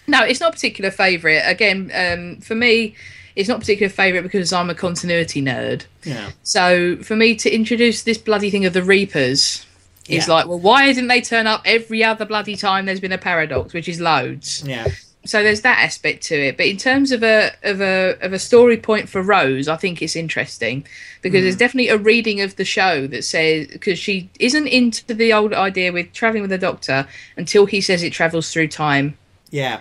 No, it's not a particular favourite. Again, um, for me, it's not a particular favourite because I'm a continuity nerd. Yeah. So for me to introduce this bloody thing of the Reapers is Yeah. like, well, why didn't they turn up every other bloody time there's been a paradox, which is loads. Yeah. So there's that aspect to it. But in terms of a of a of a story point for Rose, I think it's interesting because there's definitely a reading of the show that says because she isn't into the old idea with traveling with the Doctor until he says it travels through time. Yeah.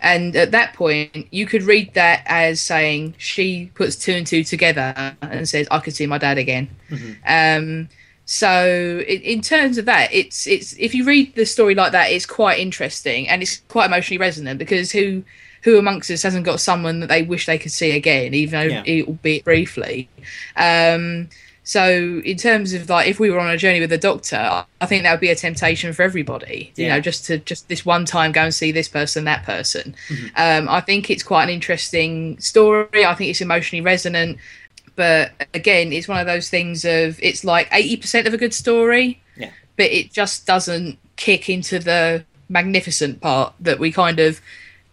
And at that point, you could read that as saying she puts two and two together and says, "I could see my dad again." Um, so, in, in terms of that, it's it's if you read the story like that, it's quite interesting and it's quite emotionally resonant because who who amongst us hasn't got someone that they wish they could see again, even though Yeah. it will be briefly. Um, so, in terms of like, if we were on a journey with the doctor, I- I think that would be a temptation for everybody. You know, just to just this one time go and see this person, that person. Um, I think it's quite an interesting story. I think it's emotionally resonant, but again, it's one of those things of it's like eighty percent of a good story, Yeah. but it just doesn't kick into the magnificent part that we kind of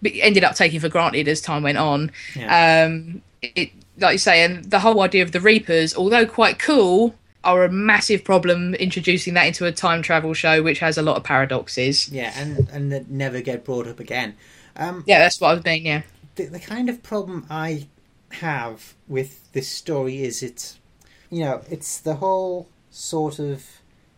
ended up taking for granted as time went on. Yeah. Um, it, like you say, and the whole idea of the Reapers, although quite cool, are a massive problem introducing that into a time travel show, which has a lot of paradoxes. yeah, and and that never get brought up again. Um, Yeah, that's what I was mean. Yeah, the, the kind of problem I have with this story is it's, you know, it's the whole sort of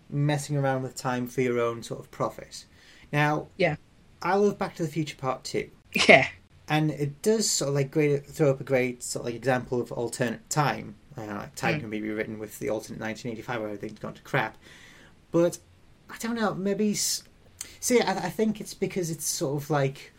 messing around with time for your own sort of profit. Now, Yeah. I love Back to the Future Part Two, yeah, and it does sort of like great throw up a great sort of like example of alternate time. Uh, like time Mm. can be rewritten with the alternate 1985 where everything's gone to crap, but I don't know. Maybe see, I, I think it's because it's sort of like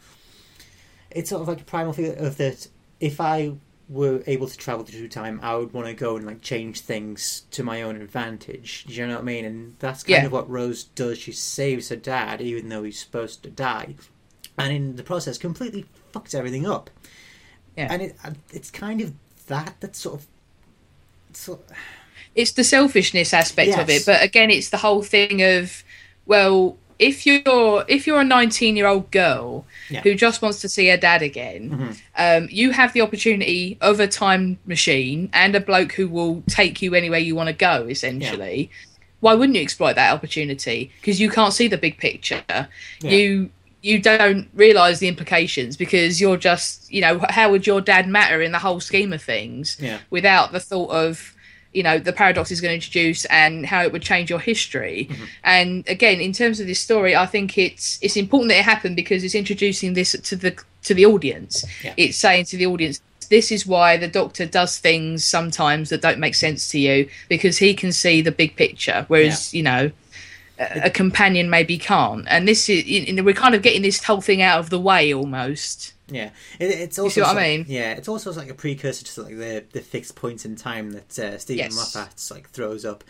it's sort of like a primal feeling of that. If I were able to travel through time, I would want to go and like change things to my own advantage. Do you know what I mean? And that's kind Yeah. of what Rose does. She saves her dad, even though he's supposed to die, and in the process, completely fucks everything up. Yeah. And it, uh, it's kind of that that sort of. Sort it's the selfishness aspect of it, but again, it's the whole thing of, well, if you're if you're a 19 year old girl Yeah. who just wants to see her dad again, Mhm. um, you have the opportunity of a time machine and a bloke who will take you anywhere you want to go. Essentially, why wouldn't you exploit that opportunity? Because you can't see the big picture. Yeah. You you don't realize the implications because you're just you know how would your dad matter in the whole scheme of things Yeah. without the thought of you know the paradox is going to introduce and how it would change your history. Mm-hmm. and again in terms of this story i think it's it's important that it happened because it's introducing this to the to the audience. Yeah. it's saying to the audience this is why the doctor does things sometimes that don't make sense to you because he can see the big picture whereas you know a, a companion maybe can't. And this is you know, we're kind of getting this whole thing out of the way almost Yeah, it, it's also see what I mean? Yeah, it's also like a precursor to like the the fixed point in time that uh, Steven Yes. Moffat like throws up,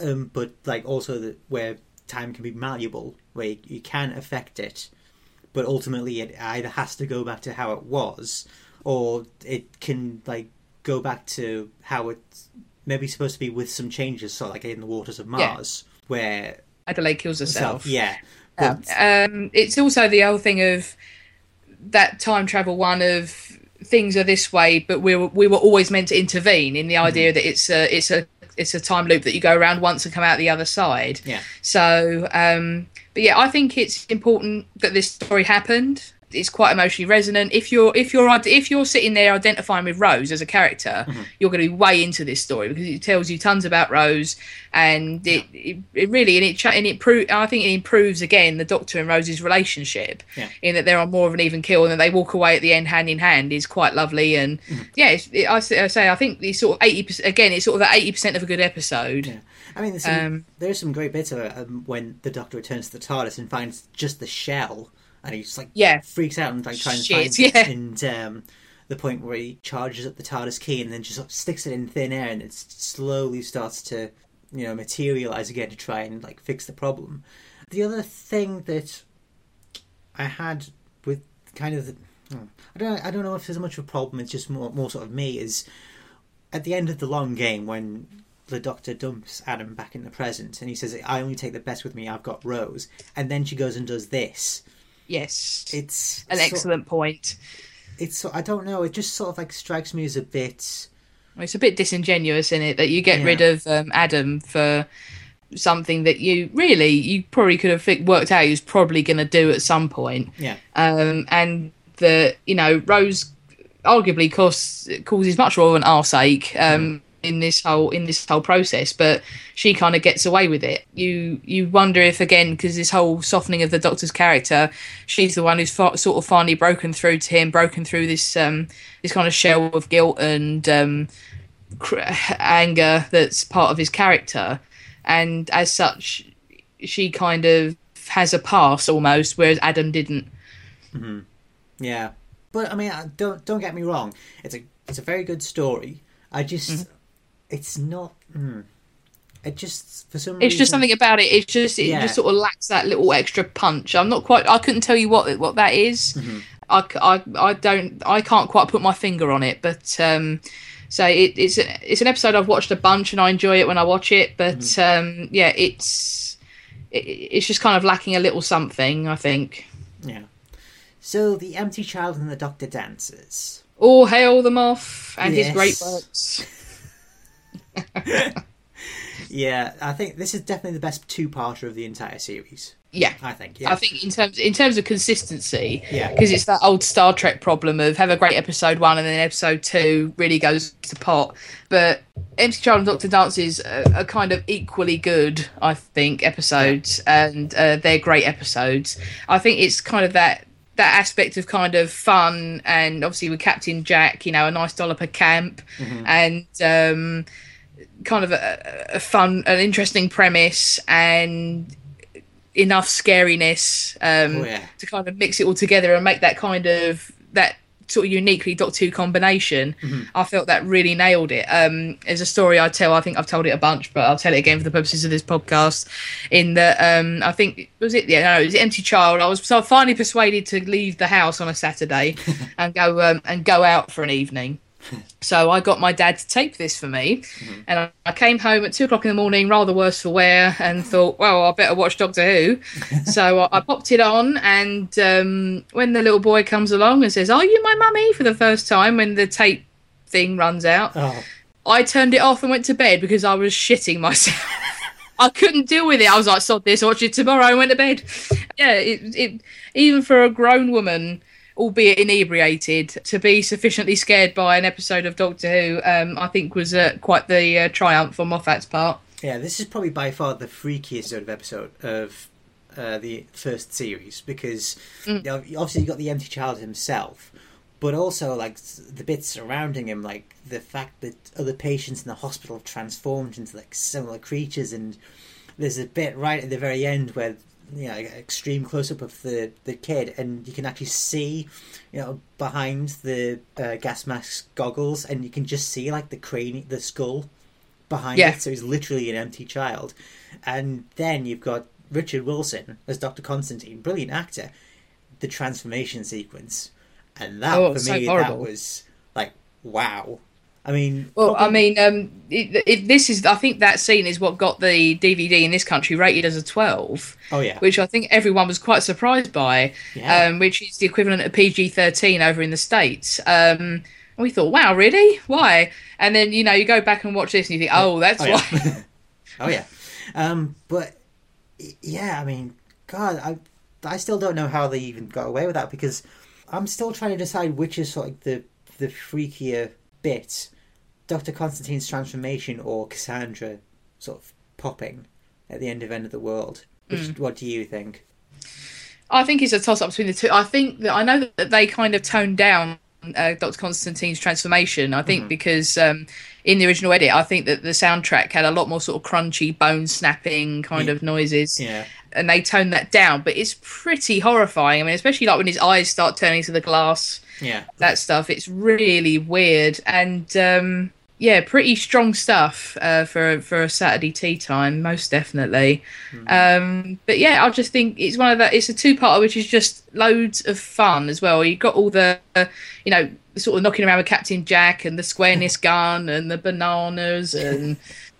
um, but like also the, where time can be malleable, where you, you can affect it, but ultimately it either has to go back to how it was, or it can like go back to how it's maybe supposed to be with some changes, so like in the waters of Yeah. Mars, where adelaide kills herself yeah, Yeah. but Um, it's also the old thing of that time travel one of things are this way, but we were, we were always meant to intervene in the idea that it's a it's a it's a time loop that you go around once and come out the other side. yeah, So, um, but yeah, I think it's important that this story happened. It's quite emotionally resonant. If you're if you're if you're sitting there identifying with Rose as a character, you're going to be way into this story because it tells you tons about Rose, and it it, it really and it and it pro- I think it improves again the Doctor and Rose's relationship Yeah. in that they're on more of an even keel and that they walk away at the end hand in hand is quite lovely and yeah, it's, it, I, say- I say I think it's sort of eighty percent again. It's sort of that eighty percent of a good episode. Yeah. I mean, there's some, Um, there's some great bits of it um, when the Doctor returns to the TARDIS and finds just the shell, and he just like Yeah. freaks out and like tries Shit, and find it. And um, the point where he charges up the TARDIS key and then just of sticks it in thin air, and it slowly starts to you know materialize again to try and like fix the problem. The other thing that I had with kind of the, oh, I don't I don't know if there's much of a problem. It's just more more sort of me is at the end of the long game when the doctor dumps Adam back in the present and he says, I only take the best with me, I've got Rose. And then she goes and does this. Yes, It's an excellent point. It's so, I don't know, it just sort of like strikes me as a bit. It's a bit disingenuous in it that you get Yeah. rid of um, Adam for something that you really you probably could have worked out he was probably going to do at some point. Yeah. Um, and the you know Rose arguably causes causes much more of an arseache um, in this whole in this whole process, but she kind of gets away with it. You you wonder if again because this whole softening of the Doctor's character, she's the one who's fa- sort of finally broken through to him, broken through this um, this kind of shell of guilt and um, cr- anger that's part of his character, and as such, she kind of has a pass almost, whereas Adam didn't. Yeah. But I mean, don't don't get me wrong. It's a it's a very good story. I just Mm-hmm. It's not. Mm, it just for some It's reason just something about it. It's just it Yeah. just sort of lacks that little extra punch. I'm not quite. I couldn't tell you what what that is. Mm-hmm. I, c- I, I don't. I can't quite put my finger on it. But um, so it, it's a- it's an episode I've watched a bunch and I enjoy it when I watch it. But Mm-hmm. um, yeah, it's it, it's just kind of lacking a little something. I think. Yeah. So, The Empty Child and the Doctor Dances. All hail the Moff and Yes. his great works. Yeah, I think this is definitely the best two-parter of the entire series. Yeah. I think. Yeah. I think in terms in terms of consistency, Yeah. because it's that old Star Trek problem of have a great episode one and then episode two really goes to pot. But Empty Child and Doctor Dances are, are kind of equally good, I think, episodes, and uh, they're great episodes. I think it's kind of that that aspect of kind of fun, and obviously with Captain Jack, you know, a nice dollop per camp, and um, kind of a, a fun, an interesting premise, and enough scariness um, Oh, yeah. to kind of mix it all together and make that kind of that sort of uniquely Doctor Who combination. Mm-hmm. I felt that really nailed it. Um, there's a story I tell. I think I've told it a bunch, but I'll tell it again for the purposes of this podcast. In that, um, I think was it? Yeah, no, it was Empty Child. I was so finally persuaded to leave the house on a Saturday and go um, and go out for an evening. So I got my dad to tape this for me, and I, I came home at two o'clock in the morning, rather worse for wear, and thought, well, I better watch Doctor Who. so I, I popped it on, and um, when the little boy comes along and says, "Are you my mummy?" for the first time, when the tape thing runs out, oh, I turned it off and went to bed because I was shitting myself. I couldn't deal with it. I was like, "Sod this, watch it tomorrow." I went to bed. Yeah, it, it even for a grown woman, albeit inebriated, to be sufficiently scared by an episode of Doctor Who, um, I think was uh, quite the uh, triumph on Moffat's part. yeah. This is probably by far the freakiest sort of episode of uh, the first series because Mm. you know, obviously you got the empty child himself, but also like the bits surrounding him, like the fact that other patients in the hospital have transformed into like similar creatures, and there's a bit right at the very end where you know extreme close up of the the kid, and you can actually see you know behind the uh, gas mask goggles, and you can just see like the crane, the skull behind Yeah. it. So he's literally an empty child, and then you've got Richard Wilson as Doctor Constantine, brilliant actor. The transformation sequence, and that Oh, for so me that was like wow. I mean, Well, I mean, um, it, it, this is. I think that scene is what got the DVD in this country rated as a twelve. oh yeah, which I think everyone was quite surprised by, Yeah. um, which is the equivalent of PG 13 over in the States. Um, and we thought, wow, really? Why? And then, you know, you go back and watch this and you think, oh, that's oh why. yeah, oh yeah. Um, but yeah, I mean, God, I I still don't know how they even got away with that because I'm still trying to decide which is sort of the the freakier bit, Doctor Constantine's transformation or Cassandra sort of popping at the end of End of the World. Which, Mm. What do you think? I think it's a toss up between the two. I think that I know that they kind of toned down uh, Dr. Constantine's transformation. I think because um, in the original edit, I think that the soundtrack had a lot more sort of crunchy, bone snapping kind Yeah. of noises. Yeah, and they toned that down. But it's pretty horrifying. I mean, especially like when his eyes start turning to the glass, yeah, that stuff. It's really weird and um, yeah, pretty strong stuff uh, for for a Saturday tea time, most definitely. Um, but yeah, I just think it's one of the. It's a two parter which is just loads of fun as well. You got all the, uh, you know, sort of knocking around with Captain Jack and the squareness gun and the bananas and.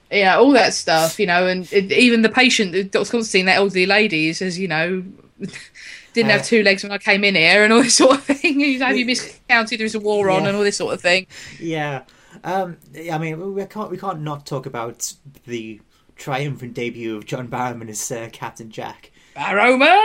Yeah, all that stuff, you know, and it, even the patient, Dr. Constantine, that elderly lady, says, you know, didn't Uh, have two legs when I came in here, and all this sort of thing. You know, have you miscounted? There's a war on, Yeah. and all this sort of thing. yeah. Um, I mean, we can't we can't not talk about the triumphant debut of John Barrowman as uh, Captain Jack. Barrowman.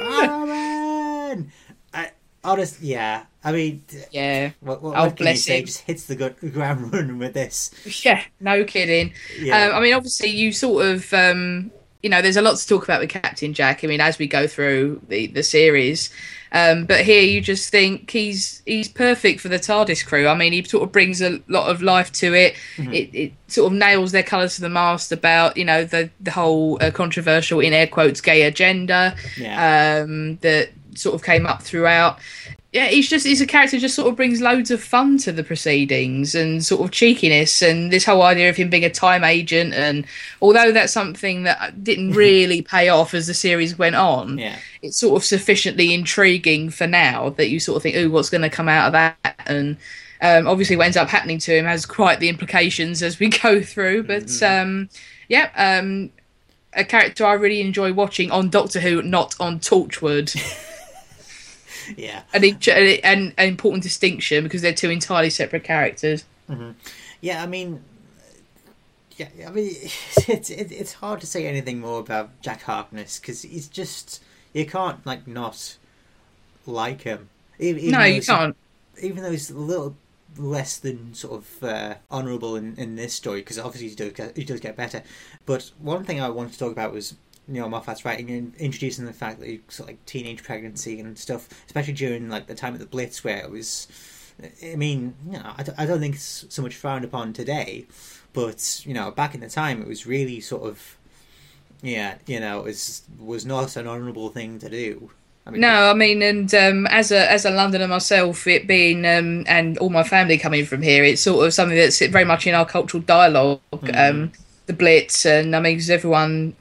Barrowman. I honest, yeah. I mean, Yeah, what, what, Oh, what can you bless say? him. Just hits the ground running with this. yeah, no kidding. Yeah. Um, I mean, obviously, you sort of, um, you know, there's a lot to talk about with Captain Jack. I mean, as we go through the the series, um, but here you just think he's he's perfect for the TARDIS crew. I mean, he sort of brings a lot of life to it. It, it sort of nails their colours to the mast about you know the the whole uh, controversial in air quotes gay agenda yeah. um, that sort of came up throughout. Yeah, he's just he's a character who just sort of brings loads of fun to the proceedings and sort of cheekiness and this whole idea of him being a time agent and although that's something that didn't really pay off as the series went on, yeah. it's sort of sufficiently intriguing for now that you sort of think, oh, what's going to come out of that? And um, obviously, what ends up happening to him has quite the implications as we go through. But um, yeah, um, a character I really enjoy watching on Doctor Who, not on Torchwood. yeah. and each- an, an important distinction because they're two entirely separate characters. Yeah, I mean, yeah, I mean, it's it's it's hard to say anything more about Jack Harkness because he's just you can't like not like him. Even, even no, you can't. Even though he's a little less than sort of uh, honourable in, in this story because obviously he does get, he does get better. But one thing I wanted to talk about was Neil Moffat's writing and introducing the fact that sort of like teenage pregnancy and stuff, especially during like the time of the Blitz where it was. I mean, you know, I, don't- I don't think it's so much frowned upon today, but you know, back in the time, it was really sort of, yeah, you know, it was was not an honourable thing to do. I mean, No, I mean, and um, as a as a Londoner myself, it being um, and all my family coming from here, it's sort of something that's very much in our cultural dialogue. Um, the Blitz, and I mean, 'cause everyone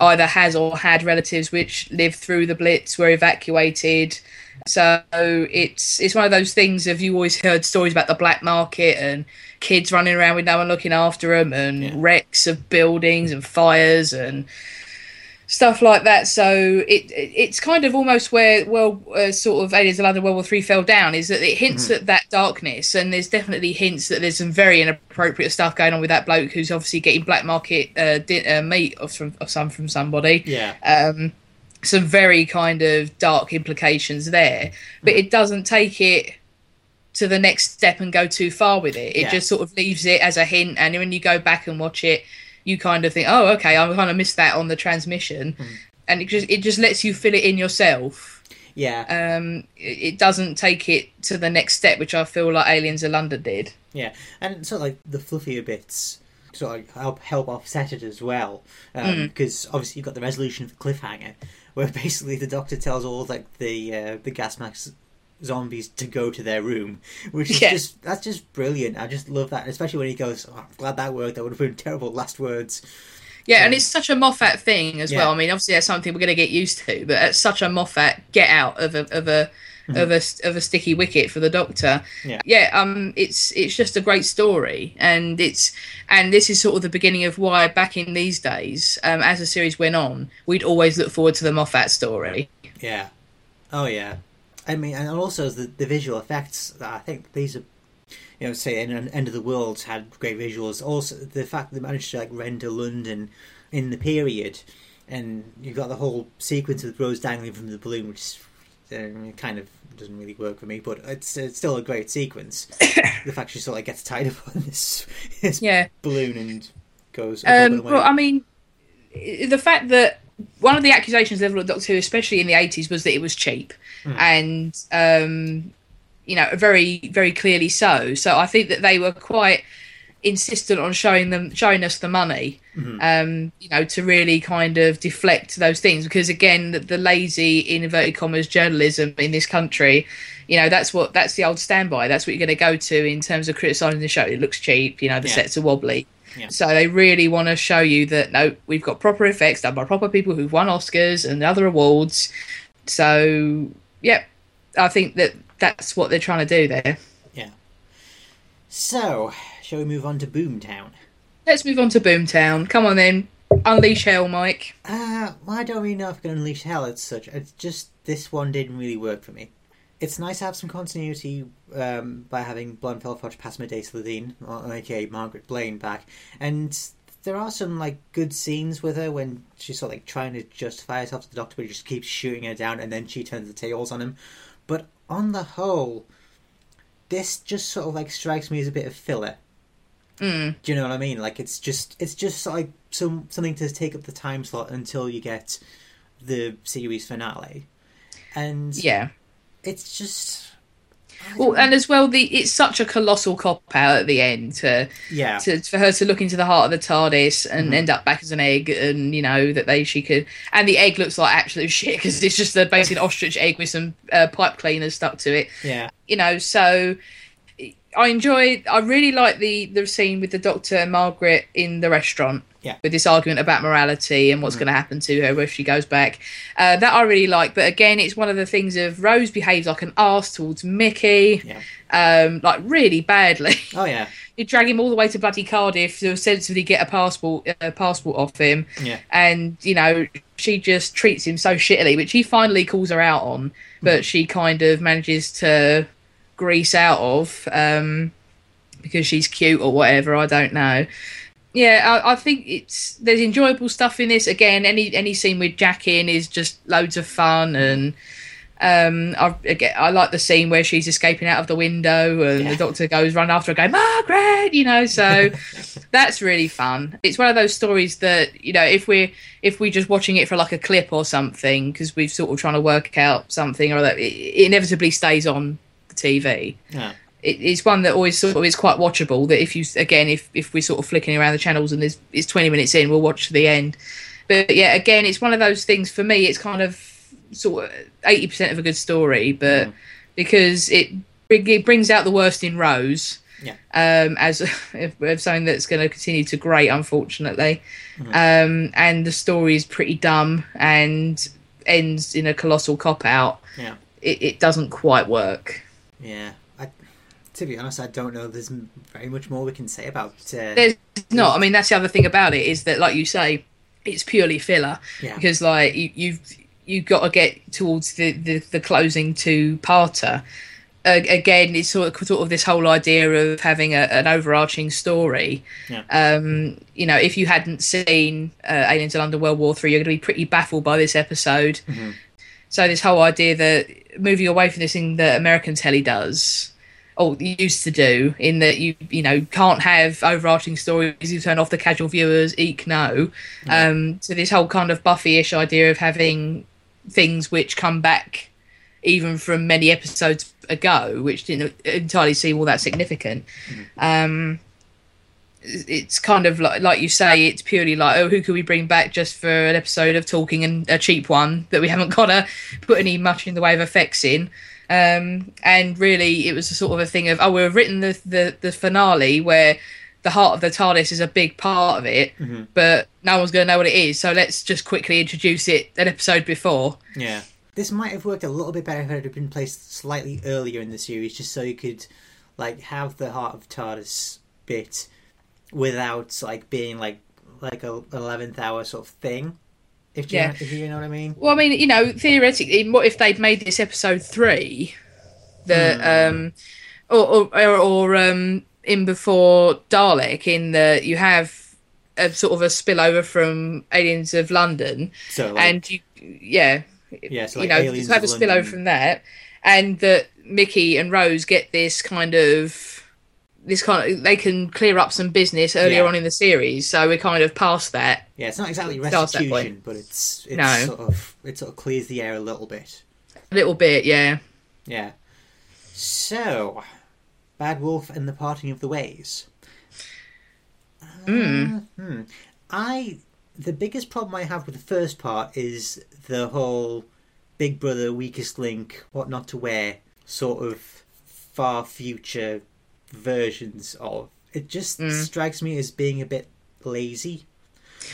either has or had relatives which lived through the Blitz, were evacuated. So it's it's one of those things of you always heard stories about the black market and kids running around with no one looking after them and Yeah. wrecks of buildings and fires and stuff like that. So it, it it's kind of almost where well uh, sort of Aliens of London World War Three fell down is that it hints at that darkness and there's definitely hints that there's some very inappropriate stuff going on with that bloke who's obviously getting black market uh, di- uh, meat of, from, of some from somebody yeah, um, some very kind of dark implications there, but it doesn't take it to the next step and go too far with it. It Yeah. just sort of leaves it as a hint, and when you go back and watch it, you kind of think, "Oh, okay, I kind of missed that on the transmission," and it just it just lets you fill it in yourself. yeah. Um, it, doesn't take it to the next step, which I feel like Aliens of London did. Yeah, and sort of like the fluffier bits sort of help help offset it as well, because obviously you've got the resolution of the cliffhanger, where basically the doctor tells all like the uh, the gas mask zombies to go to their room, which is Yeah. just that's just brilliant. I just love that, especially when he goes, oh, "I'm glad that worked. That would have been terrible last words." Yeah, and Um, it's such a Moffat thing as well. I mean, obviously that's something we're going to get used to, but it's such a Moffat get out of a of a of a of a sticky wicket for the Doctor. Yeah. yeah. Um, it's it's just a great story, and it's and this is sort of the beginning of why back in these days, um, as the series went on, we'd always look forward to the Moffat story. Yeah. Oh yeah. I mean, and also the the visual effects. I think these are, you know, say in an End of the World had great visuals. Also, the fact that they managed to like render London in the period, and you've got the whole sequence of Rose dangling from the balloon, which uh, kind of doesn't really work for me, but it's, it's still a great sequence. the fact she sort of gets tied up on this, this Yeah. balloon and goes. Um, well, I mean, the fact that one of the accusations leveled at Doctor Who, especially in the eighties, was that it was cheap, and um, you know, very, very clearly so. So I think that they were quite insistent on showing them, showing us the money, um, you know, to really kind of deflect those things. Because again, the, the lazy, in inverted commas, journalism in this country. You know that's what that's the old standby. That's what you're going to go to in terms of criticising the show. It looks cheap. You know the Yeah. sets are wobbly. Yeah. So they really want to show you that no, we've got proper effects done by proper people who've won Oscars and other awards. So yeah, I think that that's what they're trying to do there. yeah. So, shall we move on to Boomtown? Let's move on to Boomtown. Come on then, unleash hell, Mike. Uh, I don't really know if I can unleash hell as such. It's just this one didn't really work for me. It's nice to have some continuity um, by having Blon Fel-Fotch Pasameer-Day Slitheen, or aka Margaret Blaine, back, and there are some like good scenes with her when she's sort of like trying to justify herself to the Doctor, but he just keeps shooting her down, and then she turns the tails on him. But on the whole, this just sort of like strikes me as a bit of filler. Mm. Do you know what I mean? Like it's just it's just like some something to take up the time slot until you get the series finale, and Yeah. It's just Well, and as well, the it's such a colossal cop out at the end to, yeah, to for her to look into the heart of the TARDIS and end up back as an egg, and you know that they she could, and the egg looks like absolute shit because it's just a basic ostrich egg with some uh, pipe cleaners stuck to it. yeah, you know so I enjoy. I really like the the scene with the Doctor and Margaret in the restaurant. Yeah. With this argument about morality and what's going to happen to her if she goes back, uh, that I really like. But again, it's one of the things of Rose behaves like an arse towards Mickey, Yeah. um, like really badly. Oh yeah. you drag him all the way to bloody Cardiff to ostensibly get a passport a passport off him, Yeah. and you know she just treats him so shittily, which he finally calls her out on, but she kind of manages to grease out of um, because she's cute or whatever. I don't know. Yeah, I, I think it's there's enjoyable stuff in this. Again, any any scene with Jack in is just loads of fun and. Um, I again, I like the scene where she's escaping out of the window and Yeah. the doctor goes run after her, going Margaret, you know. So that's really fun. It's one of those stories that you know, if we're if we're just watching it for like a clip or something, because we've sort of trying to work out something or that, it, it inevitably stays on TV. Yeah. It, it's one that always sort of is quite watchable. That if you again, if if we're sort of flicking around the channels and there's it's twenty minutes in, we'll watch to the end. But yeah, again, it's one of those things for me. It's kind of sort of eighty percent of a good story, but because it it brings out the worst in Rose Yeah. um, as of something that's going to continue to grate, unfortunately. Um, and the story is pretty dumb and ends in a colossal cop out. Yeah. It, it doesn't quite work. Yeah. I, to be honest, I don't know. There's very much more we can say about. Uh, There's not. I mean, that's the other thing about it is that, like you say, it's purely filler Yeah. because, like, you, you've you've got to get towards the the, the closing two parter. Uh, again, it's sort of sort of this whole idea of having a, an overarching story. Yeah. Um, you know, if you hadn't seen uh, Aliens in London World War Three, you're going to be pretty baffled by this episode. Mhm. So this whole idea that moving away from this thing that American telly does, or used to do, in that you you know can't have overarching stories, you turn off the casual viewers, eek no. Um, so this whole kind of Buffy-ish idea of having things which come back even from many episodes ago, which didn't entirely seem all that significant. Um, it's kind of like, like you say, it's purely like, oh, who could we bring back just for an episode of talking and a cheap one that we haven't got to put any much in the way of effects in. Um, and really, it was a sort of a thing of, oh, we've written the, the, the finale where the heart of the TARDIS is a big part of it, Mhm. but no one's going to know what it is. So let's just quickly introduce it an episode before. Yeah. This might have worked a little bit better if it had been placed slightly earlier in the series, just so you could like have the Heart of TARDIS bit without like being like like a eleventh hour sort of thing. If you Yeah. if you know what I mean. Well, I mean, you know, theoretically, what if they'd made this episode three, the um, or or, or, or um, in before Dalek, in the you have a sort of a spillover from Aliens of London, So like, and you, yeah, yeah, so you know, Aliens to have a spillover London- from that, and that Mickey and Rose get this kind of this kind of they can clear up some business earlier Yeah. on in the series, so we're kind of past that. Yeah, it's not exactly restitution, but it's it's No. sort of it sort of clears the air a little bit. A little bit, yeah. Yeah. So, Bad Wolf and the Parting of the Ways. Mm. Uh, hmm. I the biggest problem I have with the first part is the whole Big Brother weakest link, what not to wear sort of far future versions of. It just Mm. strikes me as being a bit lazy.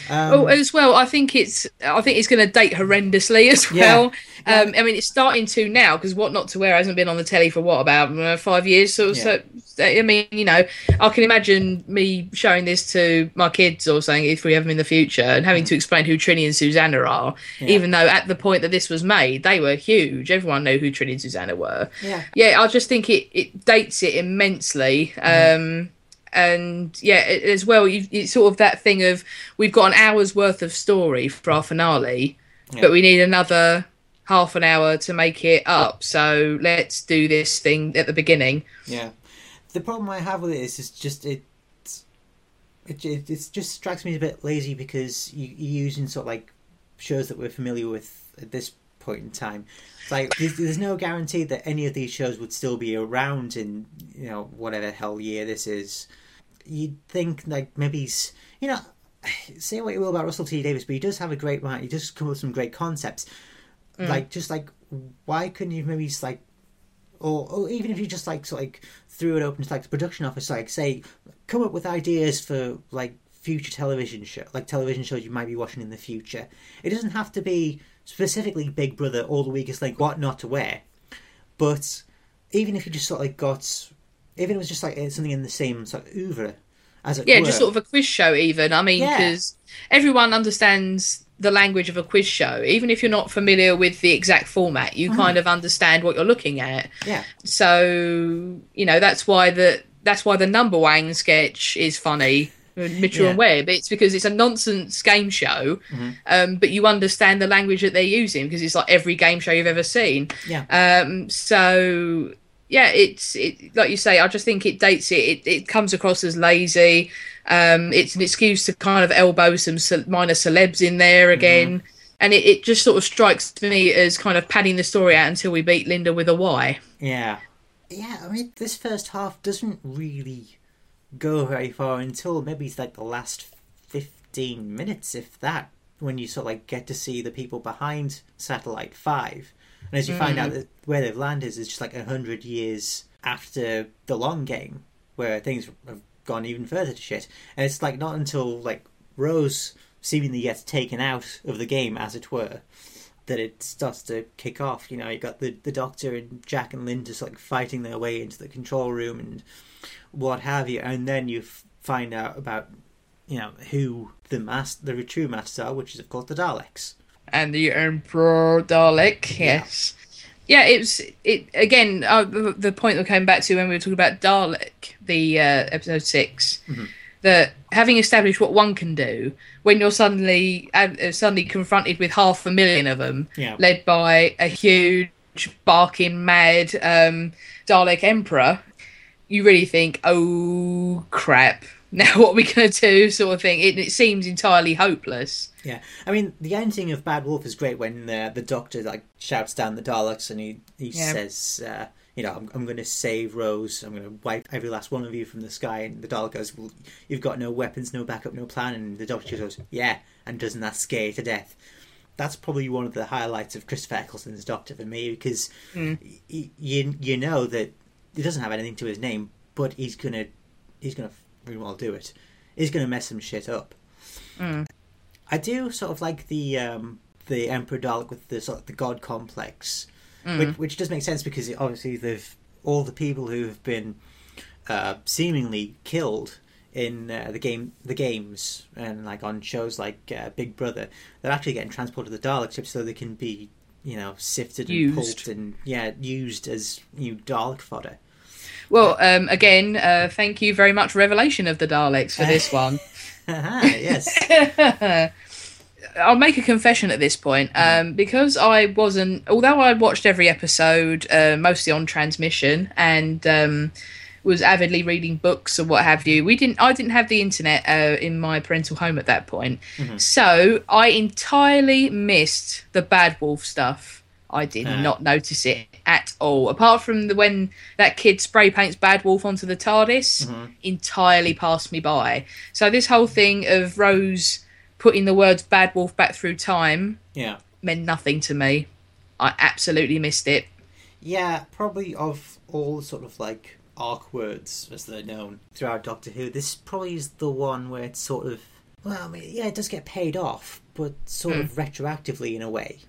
Um, oh, as well, I think it's I think it's going to date horrendously as Yeah. well. Um, I mean, it's starting to now because what not to wear hasn't been on the telly for what about uh, five years. So, so, I mean, you know, I can imagine me showing this to my kids or something if we have them in the future and having to explain who Trinny and Susannah are, Yeah. even though at the point that this was made, they were huge. Everyone knew who Trinny and Susannah were. yeah. yeah, I just think it, it dates it immensely. Um, and yeah, as well, you, it's sort of that thing of we've got an hour's worth of story for our finale, Yeah. but we need another half an hour to make it up. So let's do this thing at the beginning. Yeah. The problem I have with it is, is just it. It, it, just strikes me as a bit lazy because you, you're using sort of like shows that we're familiar with at this point in time. It's like there's, there's no guarantee that any of these shows would still be around in you know whatever hell year this is. You'd think like maybe you know say what you will about Russell T Davies, but he does have a great mind. He does come up with some great concepts. Mm. Like just like why couldn't you maybe just like or, or even if you just like sort of like threw it open to like the production office, like say, come up with ideas for like future television show, like television shows you might be watching in the future. It doesn't have to be specifically Big Brother or The Weakest Link, what not to wear, but even if you just sort of like got, even if it was just like uh, something in the same sort of oeuvre, as it yeah, were. just sort of a quiz show. Even I mean, Yeah. because everyone understands the language of a quiz show. Even if you're not familiar with the exact format, you kind of understand what you're looking at. yeah, So you know that's why the that's why the Numberwang sketch is funny. Mitchell Yeah. and Webb. It's because it's a nonsense game show, um, but you understand the language that they're using because it's like every game show you've ever seen. yeah, Um, so yeah, it's it like you say. I just think it dates it. It, it comes across as lazy. Um, it's an excuse to kind of elbow some minor celebs in there again, and it, it just sort of strikes me as kind of padding the story out until we beat Lynda with a Y. yeah, yeah. I mean, this first half doesn't really go very far until maybe it's like the last fifteen minutes, if that, when you sort of like get to see the people behind Satellite Five, and as you find out that where they've landed is just like a hundred years after the long game, where things have gone even further to shit, and it's like not until like Rose seemingly gets taken out of the game, as it were, that it starts to kick off. You know, you got the the Doctor and Jack and Lynn just like fighting their way into the control room and what have you, and then you f- find out about you know who the mas- the true masters are, which is of course the Daleks. and the Emperor Dalek. Yes. Yeah, it was it again. Uh, the, the point that came back to when we were talking about Dalek, the uh, episode 6 that having established what one can do, when you're suddenly uh, suddenly confronted with half a million of them, Yeah. led by a huge barking mad um, Dalek Emperor, you really think, oh crap! Now what are we going to do? Sort of thing. It, it seems entirely hopeless. Yeah, I mean the ending of Bad Wolf is great when uh, the Doctor like shouts down the Daleks and he he Yeah. says, uh, you know, I'm, I'm going to save Rose. I'm going to wipe every last one of you from the sky. And the Dalek goes, well, you've got no weapons, no backup, no plan. And the Doctor goes, yeah, and doesn't that scare you to death? That's probably one of the highlights of Christopher Eccleston's Doctor for me because y- y- you you know that he doesn't have anything to his name, but he's gonna he's gonna very well do it, is gonna mess some shit up. I do sort of like the um, the Emperor Dalek with the sort of the god complex, which, which does make sense because obviously they've all the people who have been uh, seemingly killed in uh, the game the games and like on shows like uh, Big Brother, they're actually getting transported to the Dalek ship so they can be you know sifted and Used. pulped and yeah used as new Dalek fodder. Well, um, again, uh, thank you very much, Revelation of the Daleks, for this one. yes. I'll make a confession at this point. Um, because I wasn't, although I watched every episode, uh, mostly on transmission, and um, was avidly reading books or what have you. We didn't. I didn't have the internet uh, in my parental home at that point, so I entirely missed the Bad Wolf stuff. I did Ah. not notice it at all. Apart from the when that kid spray paints Bad Wolf onto the TARDIS, entirely passed me by. So this whole thing of Rose putting the words Bad Wolf back through time Yeah. meant nothing to me. I absolutely missed it. Yeah, probably of all sort of like arc words as they're known throughout Doctor Who, this probably is the one where it's sort of well, I mean, yeah, it does get paid off, but sort of retroactively in a way.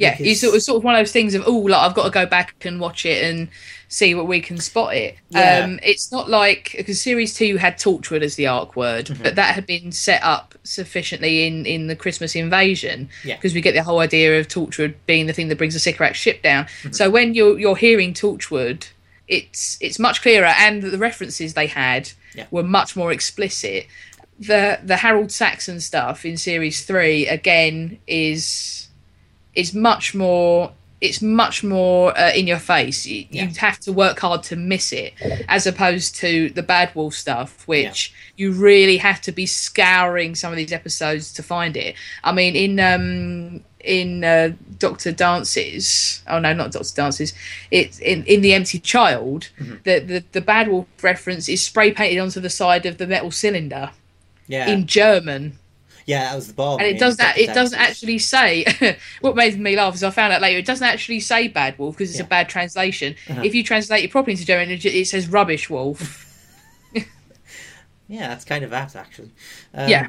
Yeah, Because- it's sort of, sort of one of those things of oh, like I've got to go back and watch it and see what we can spot it. Yeah. Um, it's not like because series two had Torchwood as the arc word, Mm-hmm. but that had been set up sufficiently in in the Christmas invasion Yeah. because we get the whole idea of Torchwood being the thing that brings the Sycorax ship down. Mm-hmm. So when you're you're hearing Torchwood, it's it's much clearer, and the references they had Yeah. were much more explicit. The the Harold Saxon stuff in series three again is is much more it's much more uh, in your face you, Yeah. you'd have to work hard to miss it as opposed to the bad wolf stuff which you really have to be scouring some of these episodes to find it i mean in um in uh, Doctor Dances, oh no, not Doctor Dances. It's in in the Empty Child. The, the the Bad Wolf reference is spray painted onto the side of the metal cylinder Yeah. in German. Yeah, that was the bomb. and it does that. It doesn't actually say. what made me laugh is I found out later. It doesn't actually say "bad wolf" because it's Yeah. a bad translation. Uh-huh. If you translate it properly into German, it says "rubbish wolf." Yeah, that's kind of apt actually. Um, Yeah.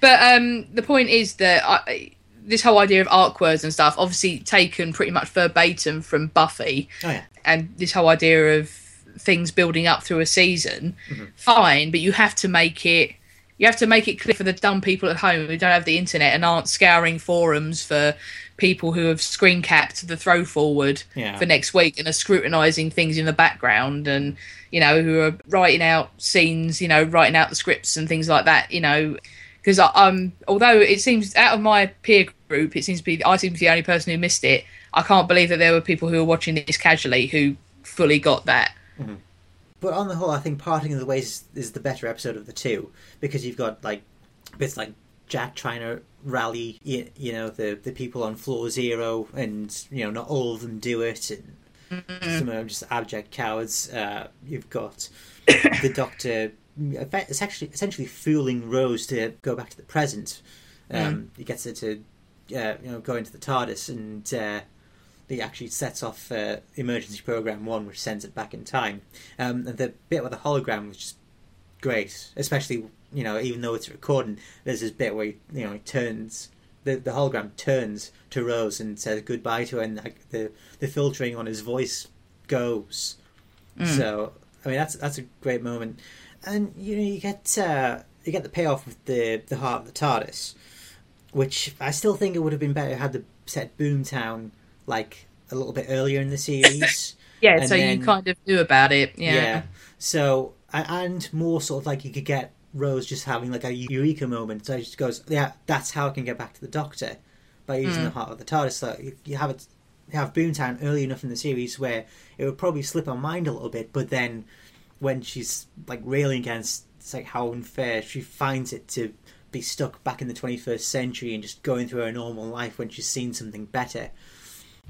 But um, the point is that I, this whole idea of arc words and stuff, obviously taken pretty much verbatim from Buffy, Oh yeah. and this whole idea of things building up through a season, Mm-hmm. fine, but you have to make it. You have to make it clear for the dumb people at home who don't have the internet and aren't scouring forums for people who have screen capped the throw forward Yeah. for next week and are scrutinizing things in the background and you know who are writing out scenes, you know, writing out the scripts and things like that, you know, because um although it seems out of my peer group, it seems to be I seem to be the only person who missed it. I can't believe that there were people who were watching this casually who fully got that. But on the whole, I think Parting of the Ways is the better episode of the two because you've got like bits like Jack trying to rally, you, you know, the the people on floor zero, and you know, not all of them do it, and some of them just abject cowards. Uh, you've got the Doctor it's actually essentially fooling Rose to go back to the present. Um, He gets her to, uh, you know, go into the TARDIS, and uh, he actually sets off uh, emergency program one, which sends it back in time. Um, and the bit with the hologram was just great, especially you know, even though it's recording, there's this bit where he, you know he turns the the hologram turns to Rose and says goodbye to her, and like the the filtering on his voice goes. So I mean, that's that's a great moment, and you know, you get uh, you get the payoff with the the heart of the TARDIS, which I still think it would have been better had the set Boomtown like a little bit earlier in the series. Yeah, And so then- you kind of knew about it. Yeah. So and more sort of like you could get Rose just having like a eureka moment. So she just goes, "Yeah, that's how I can get back to the Doctor by using hmm. the heart of the TARDIS." So you- you have it, you have Boomtown early enough in the series where it would probably slip her mind a little bit, but then when she's like railing against it's like how unfair she finds it to be stuck back in the 21st century and just going through her normal life when she's seen something better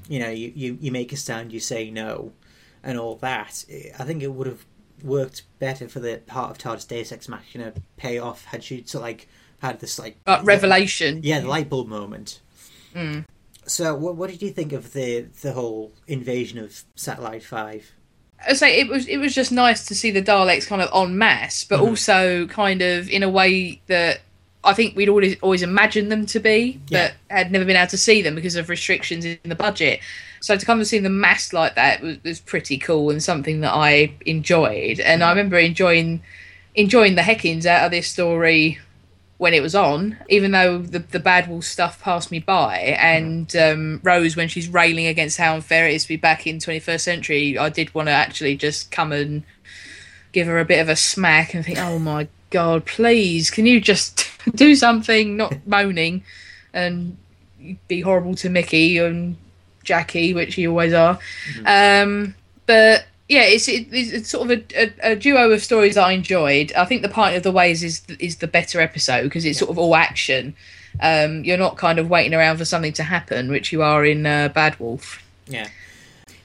you know you, you, you make a stand you say no and all that i think it would have worked better for the heart of TARDIS Deus Ex Machina payoff had she to like had this like But revelation. yeah the light bulb moment Mm. so what, what did you think of the the whole invasion of Satellite 5 I say it was it was just nice to see the Daleks kind of en masse, but Mhm. also kind of in a way that I think we'd always always imagined them to be, but had never been able to see them because of restrictions in the budget. So to come and see them massed like that was, was pretty cool and something that I enjoyed. And I remember enjoying enjoying the heckings out of this story when it was on, even though the the bad wolf stuff passed me by, and um, Rose when she's railing against how unfair it is to be back in 21st century, I did want to actually just come and give her a bit of a smack and think, oh my god, please, can you just do something, not moaning, and be horrible to Mickey and Jackie, which you always are. Um, but yeah, it's, it, it's sort of a, a, a duo of stories I enjoyed. I think the Part of the Ways is is the better episode because it's sort of all action. Um, you're not kind of waiting around for something to happen, which you are in uh, Bad Wolf. Yeah,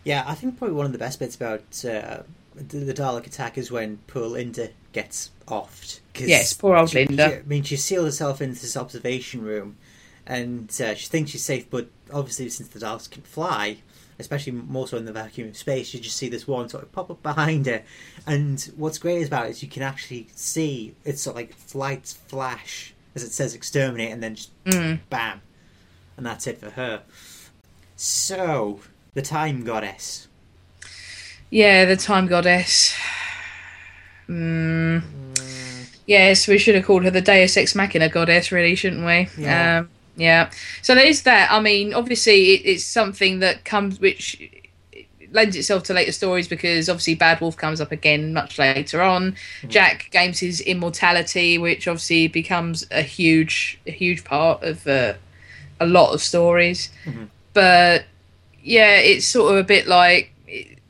yeah. I think probably one of the best bits about uh, the, the Dalek attack is when poor Lynda gets offed. 'Cause Yes, poor old Lynda. she- I mean, she sealed herself into this observation room, and uh, she thinks she's safe. But obviously, since the Daleks can fly, especially more so in the vacuum of space, you just see this one sort of pop up behind her. And what's great about it is you can actually see it's sort of like lights flash as it says exterminate, and then just Mm. bam, and that's it for her. So, the Time Goddess. Yeah, the Time Goddess. Mm. Yes, we should have called her the Deus Ex Machina Goddess, really, shouldn't we? Yeah. Um, yeah. So there is that. I mean, obviously, it, it's something that comes, which lends itself to later stories because obviously Bad Wolf comes up again much later on. Jack gains his immortality, which obviously becomes a huge, a huge part of uh, a lot of stories. Mhm. But yeah, it's sort of a bit like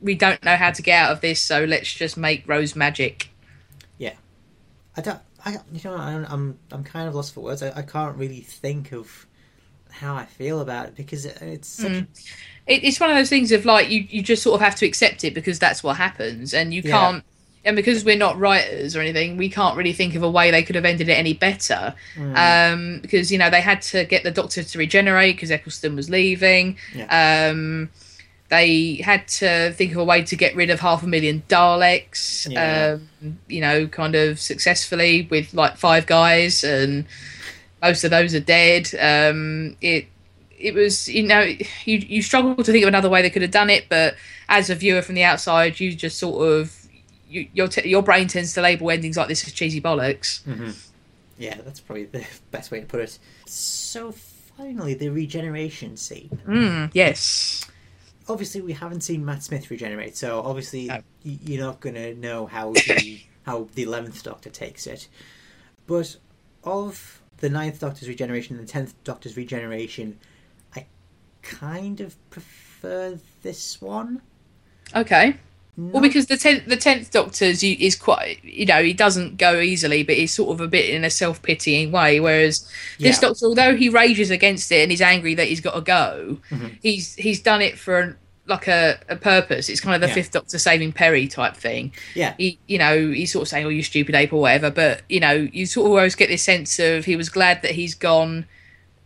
we don't know how to get out of this, so let's just make Rose magic. Yeah, I don't. I you know I, I'm I'm kind of lost for words. I, I can't really think of how I feel about it because it, it's such. Mm. It, it's one of those things of like you, you just sort of have to accept it because that's what happens, and you Yeah. can't. and because we're not writers or anything, we can't really think of a way they could have ended it any better. Um, because you know they had to get the Doctor to regenerate because Eccleston was leaving. Yeah. Um, they had to think of a way to get rid of half a million Daleks. Yeah. Um, you know, kind of successfully with like five guys, and most of those are dead. Um, it it was you know you you struggle to think of another way they could have done it, but as a viewer from the outside, you just sort of you, your t- your brain tends to label endings like this as cheesy bollocks. Yeah, that's probably the best way to put it. So finally, the regeneration scene. Mm, yes. Obviously, we haven't seen Matt Smith regenerate, so obviously No. you're not going to know how the how the eleventh Doctor takes it. But of the ninth Doctor's regeneration and the tenth Doctor's regeneration, I kind of prefer this one. Okay. Well, because the tenth the tenth Doctor's you- is quite you know he doesn't go easily, but he's sort of a bit in a self pitying way. Whereas this Yeah. Doctor, although he rages against it and he's angry that he's got to go, Mhm. he's he's done it for like a, a purpose. It's kind of the Yeah. fifth Doctor saving Peri type thing. yeah, He you know he's sort of saying, "Oh, you stupid ape" or whatever, but you know you sort of always get this sense of he was glad that he's gone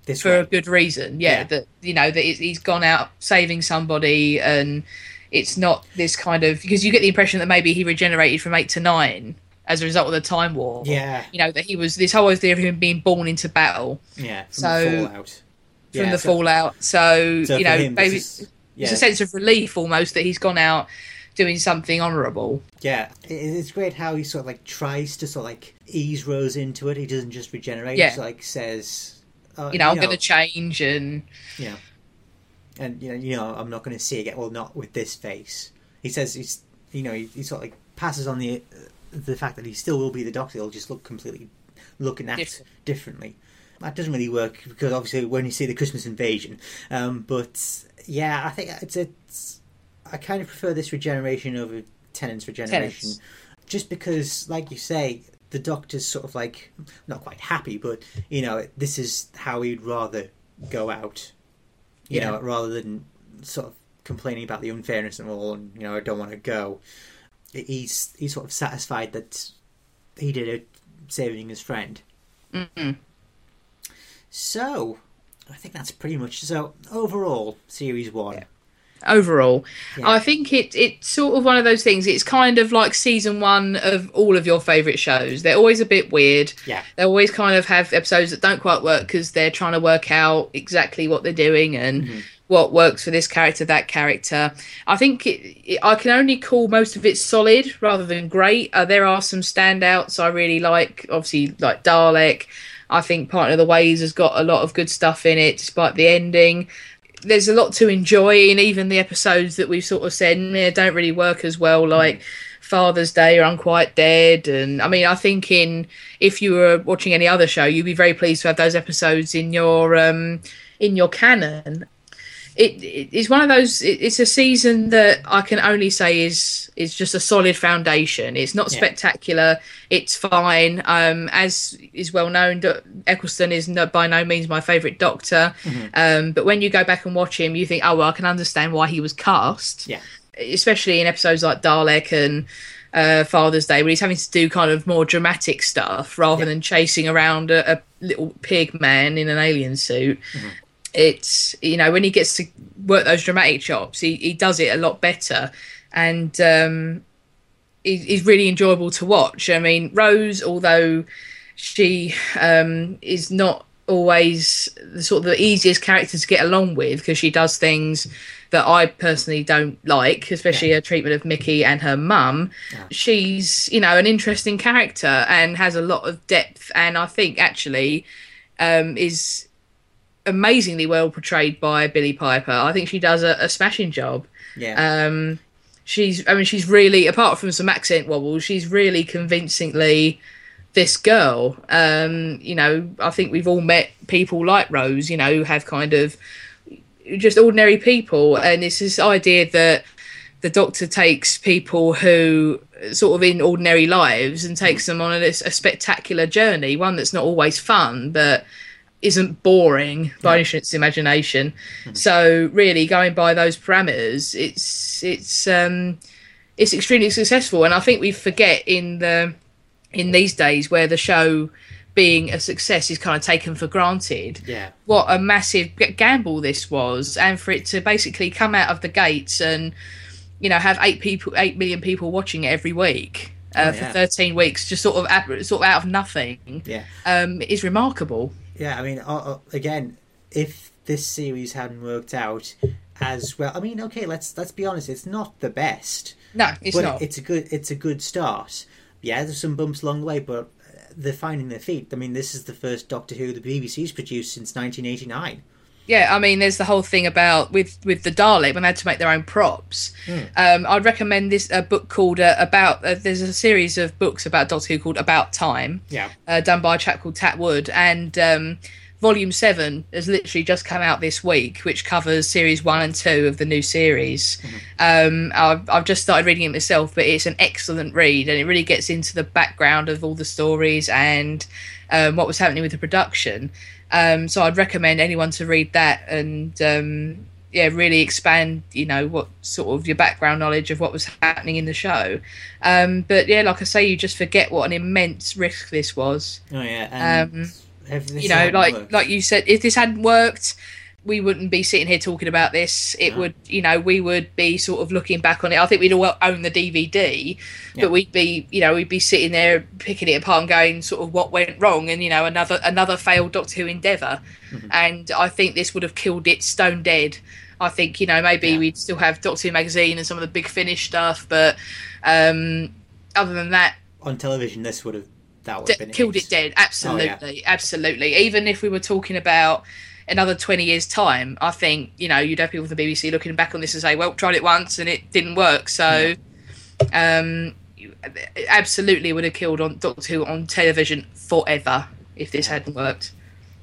this for way. a good reason. Yeah, Yeah. that you know that he's gone out saving somebody, and it's not this kind of because you get the impression that maybe he regenerated from eight to nine as a result of the time war. Yeah, you know that he was this whole idea of him being born into battle yeah. From So- the fallout. from Yeah, the so- fallout. So, so you know, him, maybe is- it's a sense of relief almost that he's gone out doing something honourable. Yeah, it's great how he sort of like tries to sort of like ease Rose into it. He doesn't just regenerate. Yeah. He just, like says, uh, You know, I'm going to change, and you know, and you know, you know, I'm not going to see again. Well, not with this face. He says he's, you know, he, he sort of like passes on the uh, the fact that he still will be the Doctor. He'll just look completely, look and act Different. differently. That doesn't really work because obviously when you see the Christmas invasion, um, but yeah, I think it's it's. I kind of prefer this regeneration over Tennant's regeneration, Tennant's. just because, like you say, the Doctor's sort of like not quite happy, but you know, this is how he'd rather go out. You Yeah. know, rather than sort of complaining about the unfairness and all, and you know, I don't want to go. He's he's sort of satisfied that he did it, saving his friend. mm So, I think that's pretty much so. Overall, series one. Yeah. Overall, Yeah. I think it it's sort of one of those things. It's kind of like season one of all of your favourite shows. They're always a bit weird. Yeah. They always kind of have episodes that don't quite work because they're trying to work out exactly what they're doing and Mhm. what works for this character, that character. I think it, it, I can only call most of it solid rather than great. Uh, there are some standouts I really like. Obviously, like Dalek. I think Parting of the Ways has got a lot of good stuff in it, despite the ending. There's a lot to enjoy in even the episodes that we've sort of said "Meh, don't really work as well, like Father's Day or Unquiet Dead. And I mean, I think in if you were watching any other show, you'd be very pleased to have those episodes in your um, in your canon it, it it's one of those it, it's a season that i can only say is is just a solid foundation. It's not Yeah. spectacular. It's fine. Um as is well known eccleston is no, by no means my favorite doctor. Um but when you go back and watch him you think oh well i can understand why he was cast. Yeah. especially in episodes like dalek and uh, Father's Day, where he's having to do kind of more dramatic stuff rather Yeah. than chasing around a, a little pig man in an alien suit it's you know when he gets to work those dramatic chops he, he does it a lot better and um he, he's really enjoyable to watch i mean rose although she um is not always the sort of the easiest character to get along with because she does things that I personally don't like, especially her treatment of Mickey and her mum. Yeah. She's, you know, an interesting character and has a lot of depth, and I think actually um, is amazingly well portrayed by Billie Piper. I think she does a, a smashing job. Yeah. Um, she's, I mean, she's really, apart from some accent wobbles, she's really convincingly this girl. Um, you know, I think we've all met people like Rose, you know, who have kind of just ordinary people, and it's this idea that the doctor takes people who sort of in ordinary lives and takes them on a, a spectacular journey, one that's not always fun, but isn't boring by of the imagination. So really, going by those parameters, it's it's um, it's extremely successful. And I think we forget in the in these days where the show being a success is kind of taken for granted. Yeah. What a massive gamble this was, and for it to basically come out of the gates and you know have eight people, eight million people watching it every week. Uh, Oh, For 13 weeks, just sort of sort of out of nothing, Yeah. um, is remarkable. Yeah, I mean, uh, uh, again, if this series hadn't worked out as well, I mean, okay, let's let's be honest, it's not the best, No, it's but not. it's a good it's a good start. Yeah, there's some bumps along the way, but uh, they're finding their feet. I mean, this is the first Doctor Who the BBC's produced since 1989. Yeah, I mean, there's the whole thing about with with the Dalek when they had to make their own props. Um, I'd recommend this a book called uh, about. Uh, there's a series of books about Doctor Who called About Time, Yeah. uh, done by a chap called Tat Wood, and um, Volume Seven has literally just come out this week, which covers series one and two of the new series. Um, I've, I've just started reading it myself, but it's an excellent read, and it really gets into the background of all the stories and um, what was happening with the production. Um, so I'd recommend anyone to read that and um, yeah, really expand, you know, what sort of your background knowledge of what was happening in the show. Um, but yeah, like I say, you just forget what an immense risk this was. Oh yeah, and Um, you know, like worked- like you said, if this hadn't worked, we wouldn't be sitting here talking about this. It No. would, you know, we would be sort of looking back on it. I think we'd all own the DVD, Yeah. but we'd be, you know, we'd be sitting there picking it apart and going, sort of, what went wrong, and you know, another another failed Doctor Who endeavor Mm-hmm. and I think this would have killed it stone dead. I think you know maybe Yeah. we'd still have Doctor Who magazine and some of the big finish stuff, but um, other than that, on television, this would have that would d- have been killed it it. dead. Absolutely, absolutely. Even if we were talking about another 20 years time i think you know you'd have people from the bbc looking back on this and say well tried it once and it didn't work so um absolutely would have killed on doctor who on television forever if this hadn't worked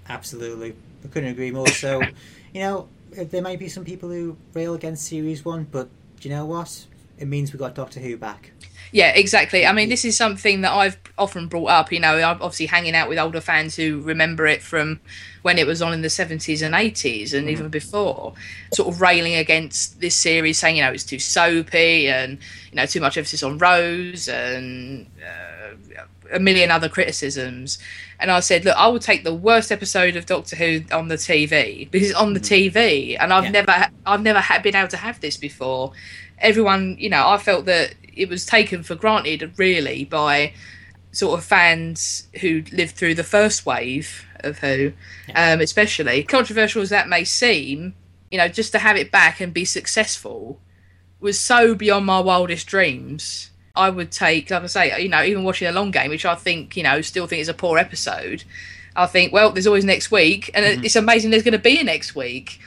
Absolutely, I couldn't agree more. So, you know, there might be some people who rail against series one, but do you know what? It means we got Doctor Who back. Yeah, exactly. I mean, this is something that I've often brought up. You know, I'm obviously hanging out with older fans who remember it from when it was on in the 70s and 80s and even before, sort of railing against this series, saying, you know, it's too soapy and, you know, too much emphasis on Rose and uh, a million other criticisms. And I said, look, I will take the worst episode of Doctor Who on the TV because it's on the TV, and I've Yeah. never, I've never ha- been able to have this before. Everyone, you know, I felt that it was taken for granted, really, by sort of fans who lived through the first wave of Who, um, especially controversial as that may seem. You know, just to have it back and be successful was so beyond my wildest dreams. I would take, like I say, you know, even watching a long game, which I think, you know, still think is a poor episode. I think, well, there's always next week, and it's amazing there's going to be a next week.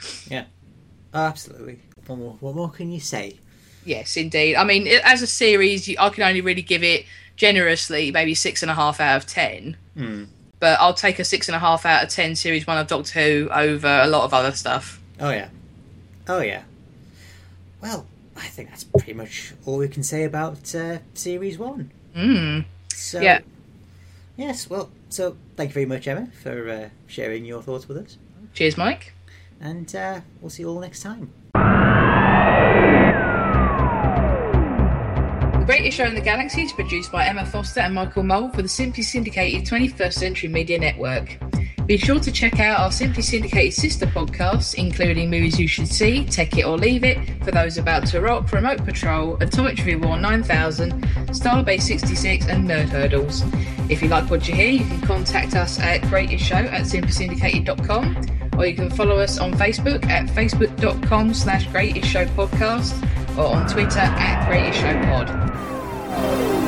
Oh, absolutely. What more, what more can you say? Yes, indeed. I mean, as a series, I can only really give it generously maybe six and a half out of ten. Hmm. But I'll take a six and a half out of ten series one of Doctor Who over a lot of other stuff. Oh yeah, oh yeah. Well, I think that's pretty much all we can say about uh, series one. Mm. So, Yeah. Yes. Well, so thank you very much, Emma, for uh, sharing your thoughts with us, Cheers, Mike. and uh, we'll see you all next time. Greatest Show in the Galaxy is produced by Emma Foster and Michael Mole for the Simply Syndicated 21st Century Media Network. Be sure to check out our Simply Syndicated sister podcasts, including Movies You Should See, Take It or Leave It, For Those About to Rock, Remote Patrol, Atomic Trivia War 9000, Starbase 66, and Nerd Hurdles. If you like what you hear, you can contact us at Greatest Show at simplysyndicated.com or you can follow us on Facebook at facebook.com slash Greatest Show Podcast or on Twitter at Greatest Show Pod.